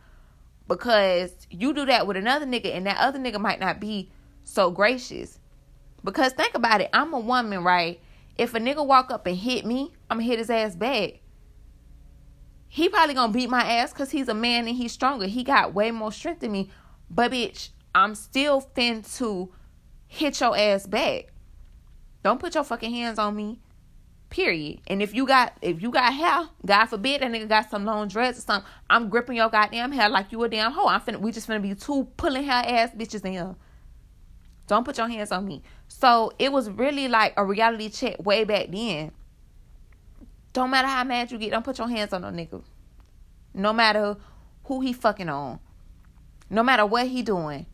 Because you do that with another nigga, and that other nigga might not be so gracious. Because think about it, I'm a woman, right? If a nigga walk up and hit me, I'm gonna hit his ass back. He probably gonna beat my ass because he's a man and he's stronger. He got way more strength than me. But bitch, I'm still fin to hit your ass back. Don't put your fucking hands on me. Period. And if you got if you got hair, God forbid that nigga got some long dreads or something, I'm gripping your goddamn hair like you a damn hoe. I'm finna we just finna be two pulling hair ass bitches in here. Don't put your hands on me. So it was really like a reality check way back then. Don't matter how mad you get, don't put your hands on no nigga. No matter who he fucking on. No matter what he doing.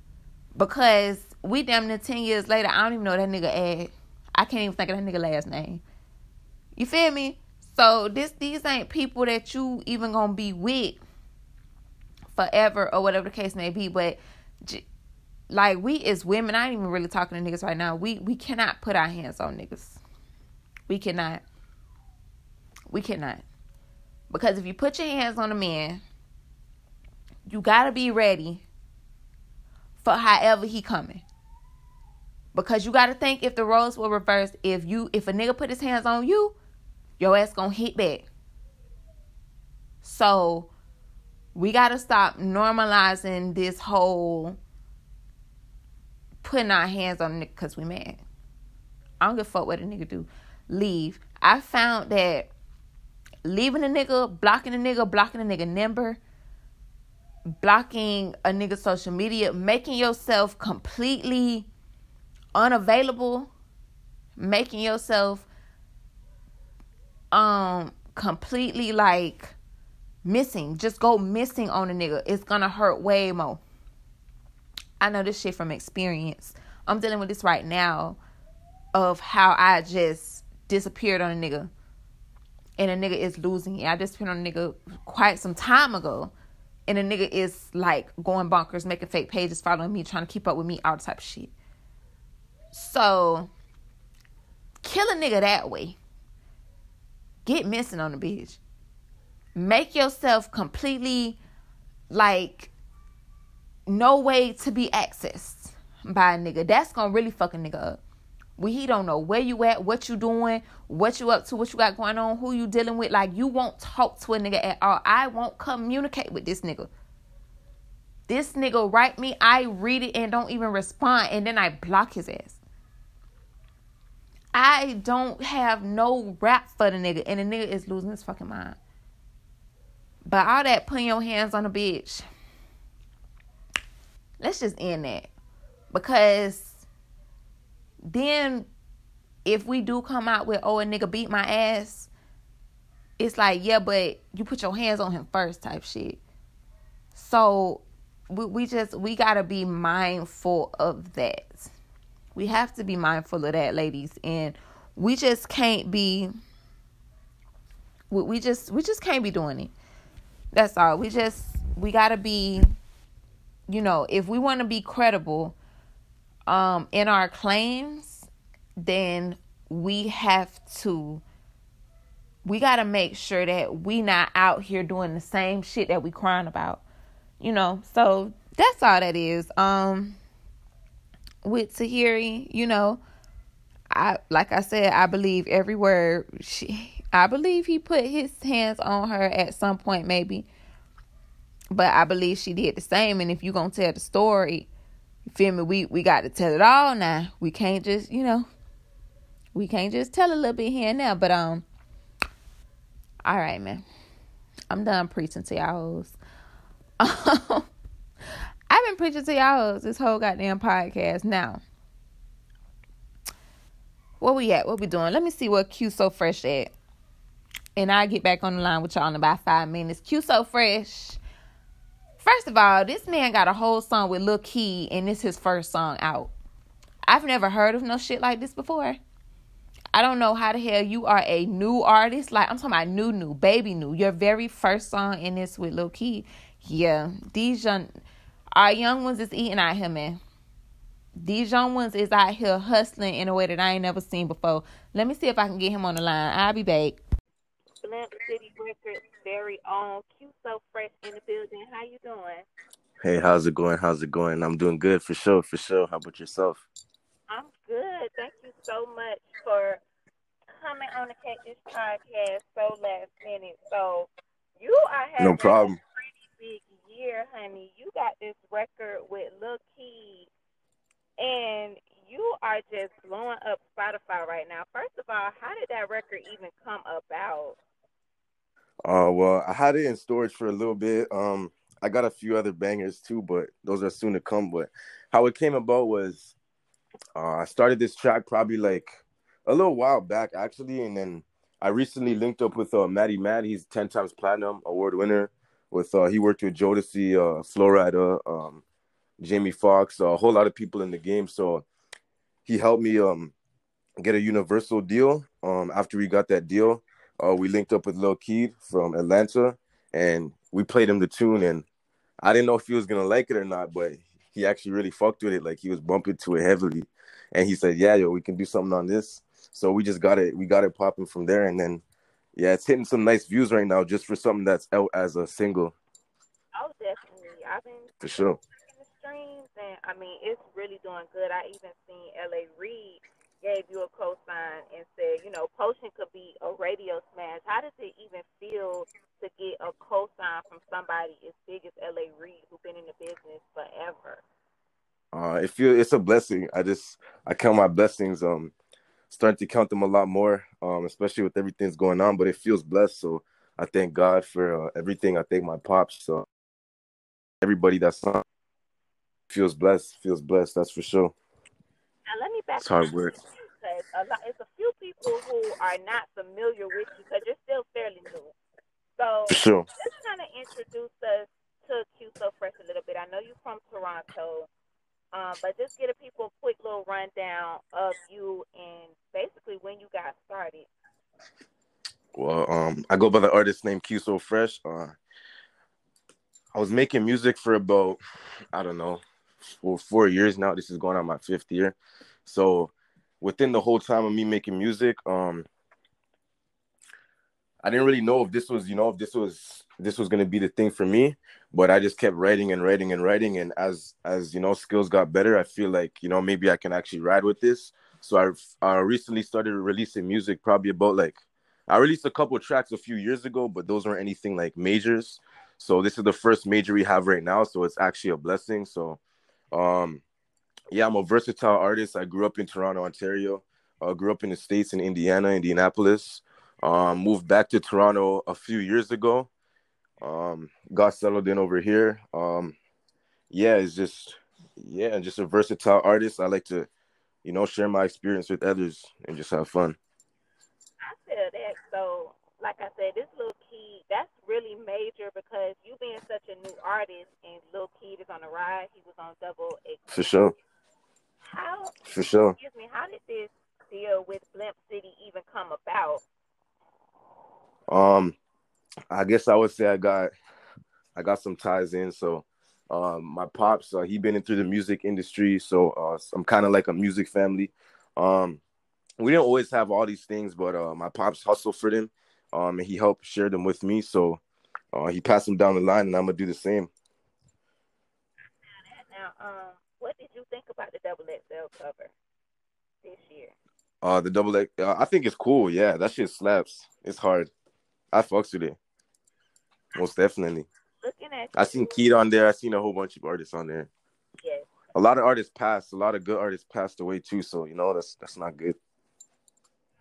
Because we damn near 10 years later, I don't even know that nigga ad. I can't even think of that nigga last name. You feel me? So this these ain't people that you even gonna be with forever or whatever the case may be. But like we as women, I ain't even really talking to niggas right now. We we cannot put our hands on niggas. We cannot. We cannot. Because if you put your hands on a man, you gotta be ready for however he coming. Because you gotta think if the roles were reversed, if you if a nigga put his hands on you, your ass gonna hit back. So we gotta stop normalizing this whole putting our hands on nigga because we mad. I don't give a fuck what a nigga do. Leave. I found that leaving a nigga, blocking a nigga, blocking a nigga number, blocking a nigga social media, making yourself completely unavailable, making yourself um completely like missing. Just go missing on a nigga. It's gonna hurt way more. I know this shit from experience. I'm dealing with this right now of how I just disappeared on a nigga. And a nigga is losing it. I disappeared on a nigga quite some time ago. And a nigga is like going bonkers, making fake pages, following me, trying to keep up with me, all type of shit. So kill a nigga that way. Get missing on the bitch. Make yourself completely like no way to be accessed by a nigga. That's gonna really fuck a nigga up. We he don't know where you at, what you doing, what you up to, what you got going on, who you dealing with. Like you won't talk to a nigga at all. I won't communicate with this nigga. This nigga write me, I read it and don't even respond, and then I block his ass. I don't have no rap for the nigga, and the nigga is losing his fucking mind. But all that putting your hands on a bitch, let's just end that. Because then if we do come out with, oh, a nigga beat my ass, it's like, yeah, but you put your hands on him first type shit. So we, we just, we got to be mindful of that. We have to be mindful of that, ladies. And we just can't be, we, we just, we just can't be doing it. That's all. We just, we got to be, you know, if we want to be credible um, in our claims, then we have to we got to make sure that we not out here doing the same shit that we crying about you know? So that's all that is. Um with Tahiry you know i like i said i believe every word she i believe he put his hands on her at some point maybe but i believe she did the same and if you gonna tell the story you feel me we we got to tell it all now we can't just you know we can't just tell a little bit here and there. But um, all right, man. I'm done preaching to y'all [laughs] I've been preaching to y'all this whole goddamn podcast. Now, where we at? What we doing? Let me see what QSoFresh at. And I'll get back on the line with y'all in about five minutes. QSoFresh. First of all, this man got a whole song with Lil Keed, and this his first song out. I've never heard of no shit like this before. I don't know how the hell you are a new artist. Like I'm talking about new, new, baby new. Your very first song in this with Lil Keed. Yeah, these young, our young ones is eating out here, man. These young ones is out here hustling in a way that I ain't never seen before. Let me see if I can get him on the line. I'll be back. City Records very own Q So Fresh in the building. How you doing? Hey, how's it going? How's it going? I'm doing good for sure, for sure. How about yourself? I'm good. Thank you so much for coming on the Cake Dish podcast so last minute. So you are having no problem. a pretty big year, honey. You got this record with Lil Keed, and you are just blowing up Spotify right now. First of all, how did that record even come about? Uh, well, I had it in storage for a little bit. Um, I got a few other bangers too, but those are soon to come. But how it came about was uh, I started this track probably like a little while back actually, and then I recently linked up with uh, Matty Matt. He's ten times platinum award winner. With uh, he worked with Jodeci, uh, Flo Rida, um, Jamie Foxx, a whole lot of people in the game. So he helped me um, get a Universal deal. Um, after we got that deal, uh, we linked up with Lil Keed from Atlanta, and we played him the tune. And I didn't know if he was gonna like it or not, but he actually really fucked with it. Like he was bumping to it heavily, and he said, "Yeah, yo, we can do something on this." So we just got it. We got it popping from there, and then yeah, it's hitting some nice views right now just for something that's out as a single. Oh, definitely. I've been for sure. The streams, and I mean, it's really doing good. I even seen L.A. Reid gave you a co-sign and said, you know, Potion could be a radio smash. How does it even feel to get a co-sign from somebody as big as L.A. Reid, who's been in the business forever? Uh, it feel it's a blessing. I just I count my blessings. Um, starting to count them a lot more. Um, especially with everything's going on. But it feels blessed. So I thank God for uh, everything. I thank my pops. So everybody that's on feels blessed. Feels blessed. That's for sure. Now let me back. It's hard work. [laughs] Because a lot, it's a few people who are not familiar with you because you're still fairly new. So sure. just kind of introduce us to Q So Fresh a little bit. I know you're from Toronto. Um, but just a people a quick little rundown of you and basically when you got started. Well, um, I go by the artist name QSoFresh. Uh, I was making music for about, I don't know, for four years now. This is going on my fifth year. So within the whole time of me making music, um, I didn't really know if this was, you know, if this was this was gonna be the thing for me but I just kept writing and writing and writing. And as as you know, skills got better, I feel like you know maybe I can actually ride with this. So I I recently started releasing music, probably about like I released a couple tracks a few years ago, but those weren't anything like majors. So this is the first major we have right now, so it's actually a blessing. So, um, yeah, I'm a versatile artist. I grew up in Toronto, Ontario. Uh, grew up in the states in Indiana, Indianapolis. Um, moved back to Toronto a few years ago Um, got settled in over here. Um, yeah, it's just yeah, just a versatile artist. I like to, you know, share my experience with others and just have fun. I feel that. So, like I said, this little kid, that's really major because you being such a new artist and Lil Keed is on the ride. On Double. For sure. How? For sure. Excuse me. How did this deal with Blimp City even come about? Um, I guess I would say I got I got some ties in. So um, my pops, uh, he been into the music industry, so uh, I'm kind of like a music family. Um, we didn't always have all these things, but uh, my pops hustled for them, um, and he helped share them with me. So uh, he passed them down the line, and I'm gonna do the same. Now, um, what did you think about the Double XL cover this year? Uh, the double X, uh, I think it's cool. Yeah, that shit slaps. It's hard. I fucks with it. Most definitely. Looking at I seen Keed on there. I seen a whole bunch of artists on there. Yes. A lot of artists passed. A lot of good artists passed away too. So you know that's that's not good.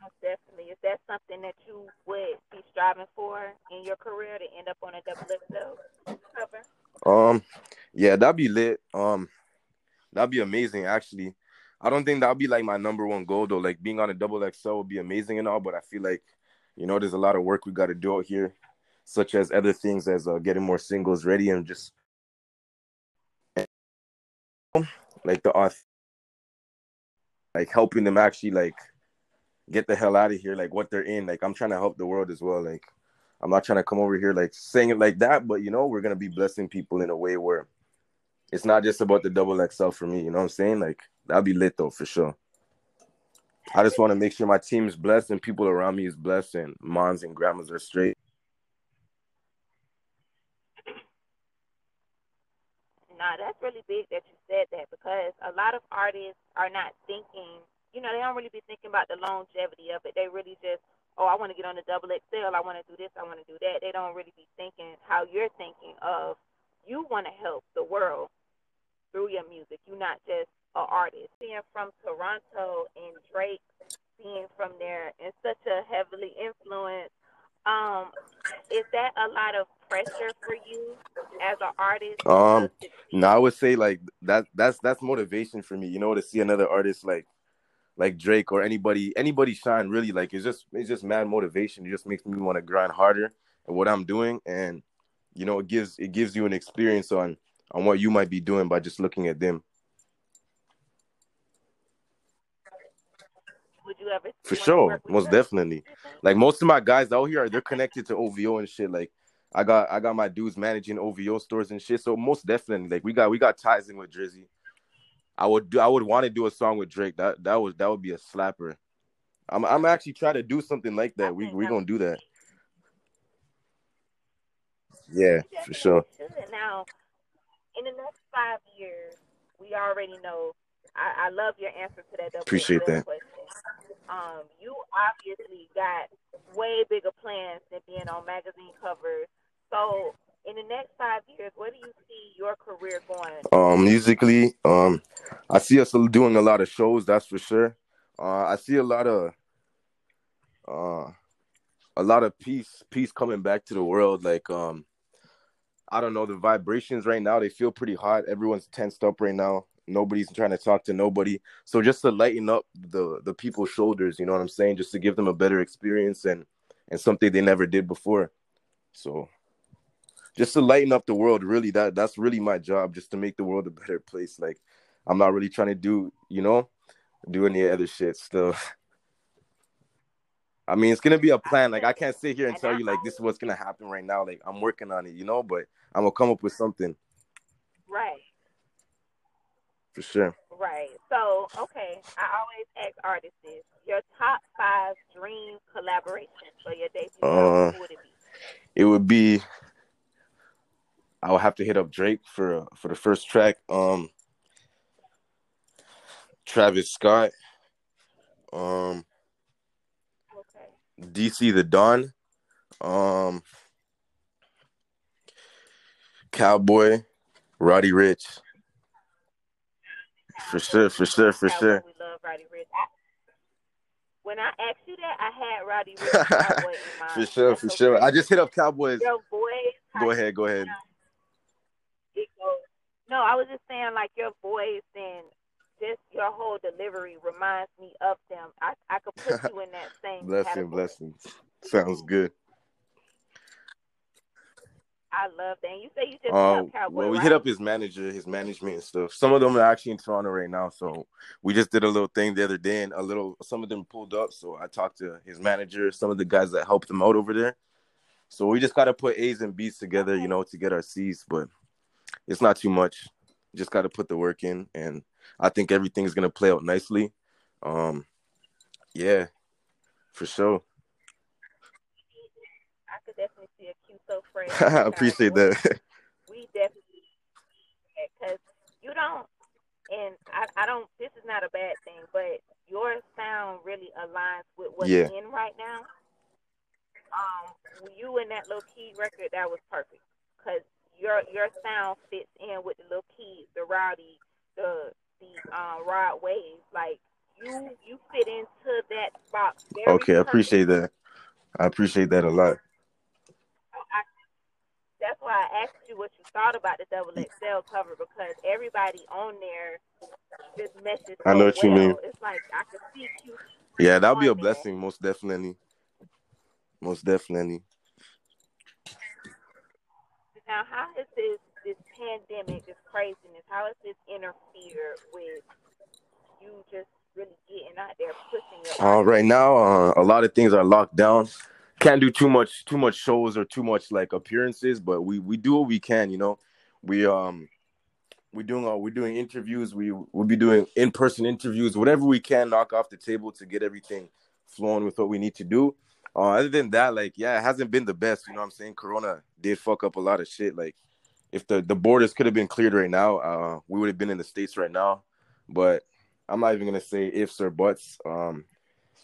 Most definitely. Is that something that you would be striving for in your career to end up on a double XL cover? Um, yeah, that'd be lit. Um, that'd be amazing. Actually, I don't think that'd be like my number one goal though. Like being on a double XL would be amazing and all, but I feel like, you know, there's a lot of work we got to do out here, such as other things as uh, getting more singles ready and just like the auth, like helping them actually like get the hell out of here, like what they're in. Like I'm trying to help the world as well. Like I'm not trying to come over here like saying it like that, but you know, we're gonna be blessing people in a way where it's not just about the double XL for me. You know what I'm saying? Like that'd be lit though for sure. I just want to make sure my team is blessed and people around me is blessed and moms and grandmas are straight. Nah, that's really big that you said that because a lot of artists are not thinking, you know, they don't really be thinking about the longevity of it. They really just, oh, I want to get on the double XL. I want to do this. I want to do that. They don't really be thinking how you're thinking of you want to help the world through your music. You're not just an artist. Being from Toronto and Drake being from there and such a heavily influenced, um, is that a lot of pressure for you as an artist? Um, no, I would say like that. That's that's motivation for me. You know, to see another artist like like Drake or anybody anybody shine. Really, like it's just it's just mad motivation. It just makes me want to grind harder at what I'm doing, and you know, it gives it gives you an experience on on what you might be doing by just looking at them. Would you ever For sure, most Drake? definitely. Like most of my guys out here, they're connected to OVO and shit. Like I got I got my dudes managing OVO stores and shit. So most definitely, like we got we got ties in with Drizzy. I would do I would want to do a song with Drake. That that was that would be a slapper. I'm I'm actually trying to do something like that. We we gonna do that. Yeah, for sure. Now, in the next five years, we already know. I, I love your answer to that Appreciate that. question. Um, you obviously got way bigger plans than being on magazine covers. So, in the next five years, where do you see your career going? Um, musically, um, I see us doing a lot of shows. That's for sure. Uh, I see a lot of, uh, a lot of peace, peace coming back to the world. Like, um, I don't know, the vibrations right now they feel pretty hot. Everyone's tensed up right now. Nobody's trying to talk to nobody. So just to lighten up the the people's shoulders, you know what I'm saying? Just to give them a better experience and and something they never did before. So just to lighten up the world really that that's really my job just to make the world a better place. Like i'm not really trying to do you know do any other shit still. [laughs] I mean it's gonna be a plan. Like i can't sit here and tell you like this is what's gonna happen right now. Like i'm working on it you know but i'm gonna come up with something. Right, for sure. Right. So, okay, I always ask artists this: your top five dream collaborations for your debut Uh, would it be? it would be i would have to hit up drake for for the first track um travis scott um Okay. dc the don um cowboy roddy ricch for sure for sure for Cowboy, sure We love Roddy Ricch. I, when I asked you that, I had Roddy Ricch [laughs] Cowboy in mind. for sure That's for so sure i just hit up cowboys Your voice, go ahead, go ahead. No, I was just saying like your voice and just your whole delivery reminds me of them. I I could put [laughs] you in that same blessing, blessing. Sounds good. I love that. And you say you just Uh, Cowboy, well, we right? hit up his manager, his management and stuff. Some of them are actually in Toronto right now, so we just did a little thing the other day, and a little. Some of them pulled up, so I talked to his manager, some of the guys that helped him out over there. So we just got to put A's and B's together, you know, to get our C's, but it's not too much. Just got to put the work in, and I think everything's gonna play out nicely. Um, yeah, for sure. I could definitely see a cute so fresh. [laughs] I appreciate that. we definitely because you don't and I, I don't this is not a bad thing but your sound really aligns with what's Yeah. in right now um you and that Lil Keed record that was perfect because your your sound fits in with the Lil Keeds the rowdy the the uh Rod Waves like you you fit into that box Okay, I appreciate that. I appreciate that a lot. I, that's why I asked you what you thought about the double XL cover because everybody on there just meshes so I know what you mean. It's like I could see you. Yeah, that'll be a on there. blessing, most definitely. Most definitely. Now, how has this this pandemic, this craziness, how has this interfered with you just really getting out there pushing? Uh, right now, uh, a lot of things are locked down. Can't do too much, too much shows or too much like appearances, but we we do what we can. You know, we um we're doing uh, we're doing interviews. We we'll be doing in person interviews, whatever we can, knock off the table to get everything flowing with what we need to do. Uh, other than that, like yeah, it hasn't been the best. You know what I'm saying? Corona did fuck up a lot of shit. Like if the the borders could have been cleared right now, uh, we would have been in the states right now. But I'm not even gonna say ifs or buts. Um,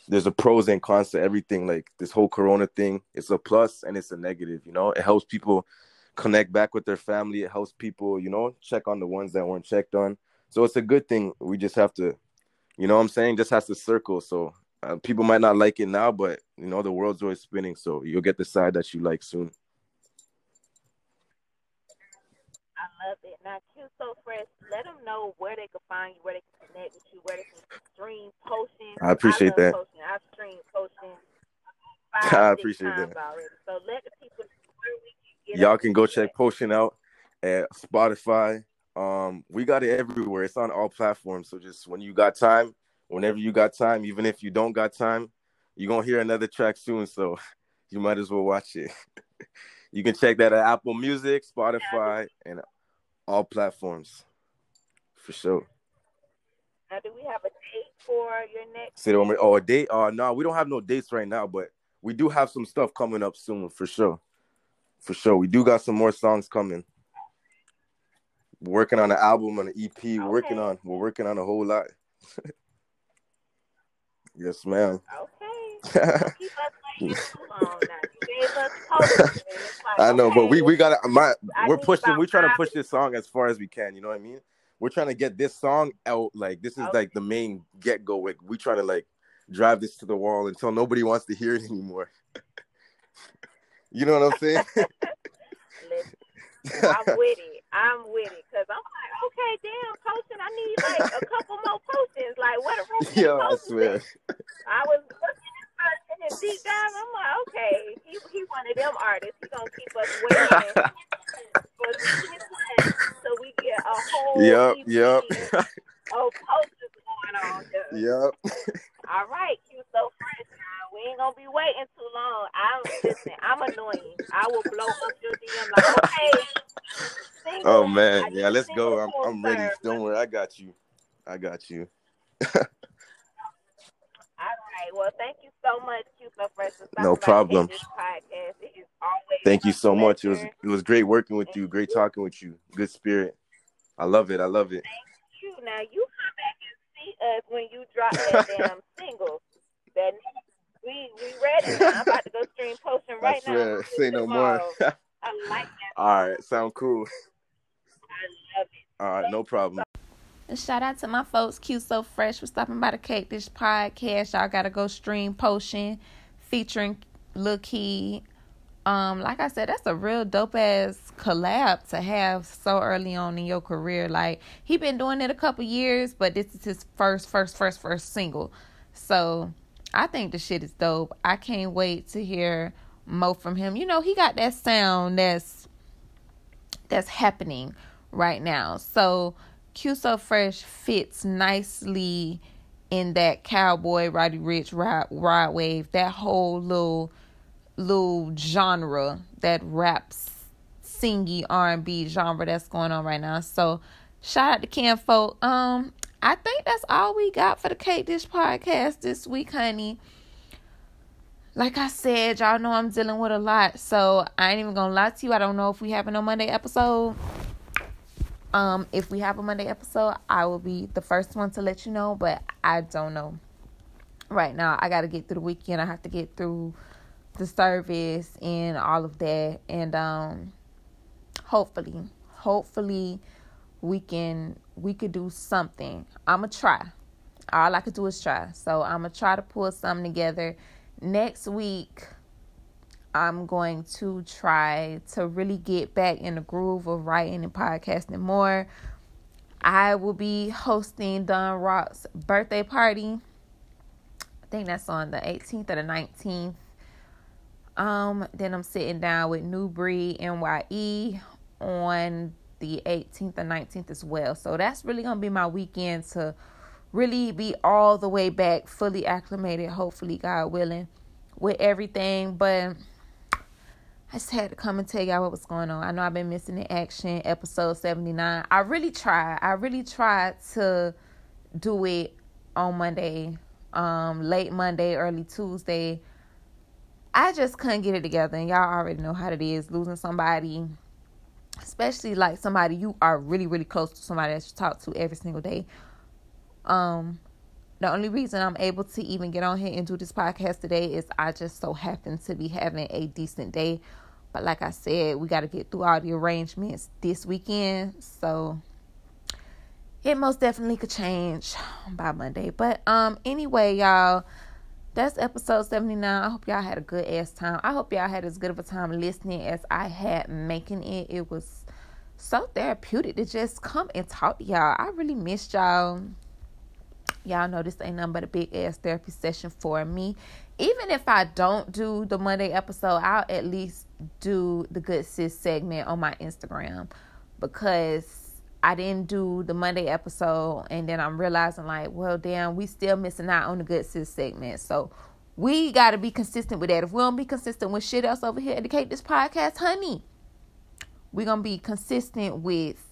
there's a pros and cons to everything. Like this whole Corona thing, it's a plus and it's a negative. You know, it helps people connect back with their family. It helps people, you know, check on the ones that weren't checked on. So it's a good thing. We just have to, you know, what I'm saying, just has to circle. So uh, people might not like it now, but you know, the world's always spinning. So you'll get the side that you like soon. I love it. Now, Q So Fresh, let them know where they can find you, where they can connect with you, where they can stream Potion. I appreciate I that. Potion. I've streamed Potion I five, [laughs] appreciate that. already. So let the people know where we can get Y'all can go check. Potion out at Spotify. Um, we got it everywhere. It's on all platforms. So just when you got time, whenever you got time, even if you don't got time, you're gonna hear another track soon. So [laughs] you might as well watch it. [laughs] you can check that at Apple Music, Spotify, and all platforms. For sure. Now, do we have a date for your next? Say more- Oh, a date? Uh no, we don't have no dates right now, but we do have some stuff coming up soon for sure. For sure. We do got some more songs coming. We're working on an album and an EP. We're working on we're working on a whole lot. [laughs] yes, ma'am. Okay. Don't [laughs] keep us waiting too long. Now, you gave us Potion. and it's like, I know, but we we got my we're pushing we're trying to push this song as far as we can, you know what I mean? We're trying to get this song out like this is Okay. like the main get go. Like we try to like drive this to the wall until nobody wants to hear it [laughs] anymore. you know what I'm saying? [laughs] I'm with it. I'm with it because I'm like, okay, damn, Potion. I need like a couple more potions. Like, what a rest of Yo, I swear. I was looking at his deep dive. I'm like, okay, he he one of them artists. He gonna keep us waiting [laughs] so we get a whole Yep, EP yep. of posters going on. Yep. All right, Q so fresh. Now. We ain't gonna be waiting too long. I'm listen. I'm annoying. I will blow up your DM like, okay. Single, Oh man, yeah, let's go. I'm I'm ready. serve. Don't worry, I got you. I got you. All right. Well, thank you so much, so for No problem. Podcast. It is always Thank you so much. It was it was great working with you. Great talking with you. Good spirit. I love it. I love it. You now you come back and see us when you drop that [laughs] damn single. That we we ready now. I'm about to go stream Potion I [laughs] right now. swear. Say no more. I like [laughs] that. All right, sound cool. I love it. All right, no problem. And shout out to my folks, QSoFresh, for stopping by the Cake Dish podcast. Y'all gotta go stream Potion featuring Lil Keed um, like I said, that's a real dope ass collab to have so early on in your career. Like he been doing it a couple years, but this is his first, first, first, first single. So I think the shit is dope. I can't wait to hear more from him. You know, he got that sound that's that's happening right now. So QSoFresh fits nicely in that cowboy Roddy Ricch ride, wave. That whole little little genre that raps singy R&B genre that's going on right now. So shout out to Ken Folk. Um I think that's all we got for the Cake Dish podcast this week, honey. Like I said, y'all know I'm dealing with a lot, so I ain't even gonna lie to you. I don't know if we have a Monday episode. Um, if we have a Monday episode, I will be the first one to let you know, but I don't know. Right now, I gotta get through the weekend. I have to get through the service and all of that and um hopefully hopefully we can we could do something. I'm gonna try. All i could do is try. So i'm gonna try to pull something together. Next week i'm going to try to really get back in the groove of writing and podcasting more. I will be hosting don rock's birthday party. I think that's on the 18th or the 19th um, then I'm sitting down with New NYE on the 18th and 19th as well. So that's really gonna be my weekend to really be all the way back, fully acclimated, hopefully, God willing, with everything. But I just had to come and tell y'all what was going on. I know I've been missing the action, episode 79. I really tried. I really tried to do it on Monday, um, late Monday, early Tuesday I just couldn't get it together. And y'all already know how it is losing somebody, especially like somebody you are really, really close to, somebody that you talk to every single day. Um, the only reason I'm able to even get on here and do this podcast today is I just so happen to be having a decent day. But like I said, we got to get through all the arrangements this weekend. So it most definitely could change by Monday. But um anyway, y'all that's episode 79. I hope y'all had a good ass time. I hope y'all had as good of a time listening as I had making it. It was so therapeutic to just come and talk to y'all. I really missed y'all. Y'all know this ain't nothing but a big ass therapy session for me. Even if I don't do the Monday episode, I'll at least do the Good Sis segment on my Instagram because I didn't do the Monday episode, and then I'm realizing like, well, damn, we still missing out on the good sis segment. So we got to be consistent with that. If we don't be consistent with shit else over here, educate this podcast, honey, we're gonna be consistent with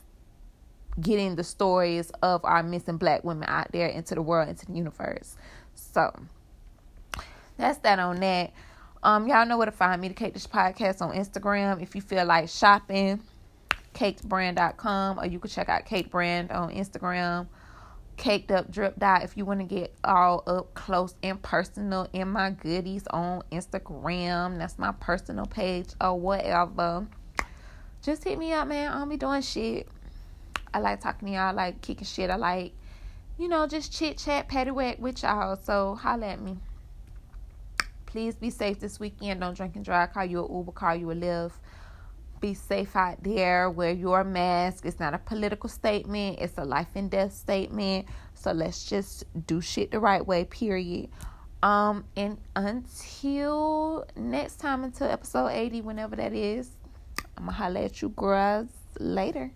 getting the stories of our missing black women out there into the world, into the universe. So that's that on that. Um, y'all know where to find me Cake Dish Podcast on Instagram. If you feel like shopping, cakesbrand.com or you can check out Cake Brand on Instagram. Caked up drip dot if you want to get all up close and personal in my goodies on Instagram. That's my personal page or whatever. Just hit me up, man. I don't be doing shit. I like talking to y'all. I like kicking shit. I like, you know, just chit chat, patty whack with y'all. So holla at me. Please be safe this weekend. Don't drink and drive. Call you a Uber. Call you a Lyft be safe out there. Wear your mask. It's not a political statement, it's a life and death statement. So let's just do shit the right way, period. Um, and until next time, until episode 80, whenever that is, I'm gonna holler at you girls later.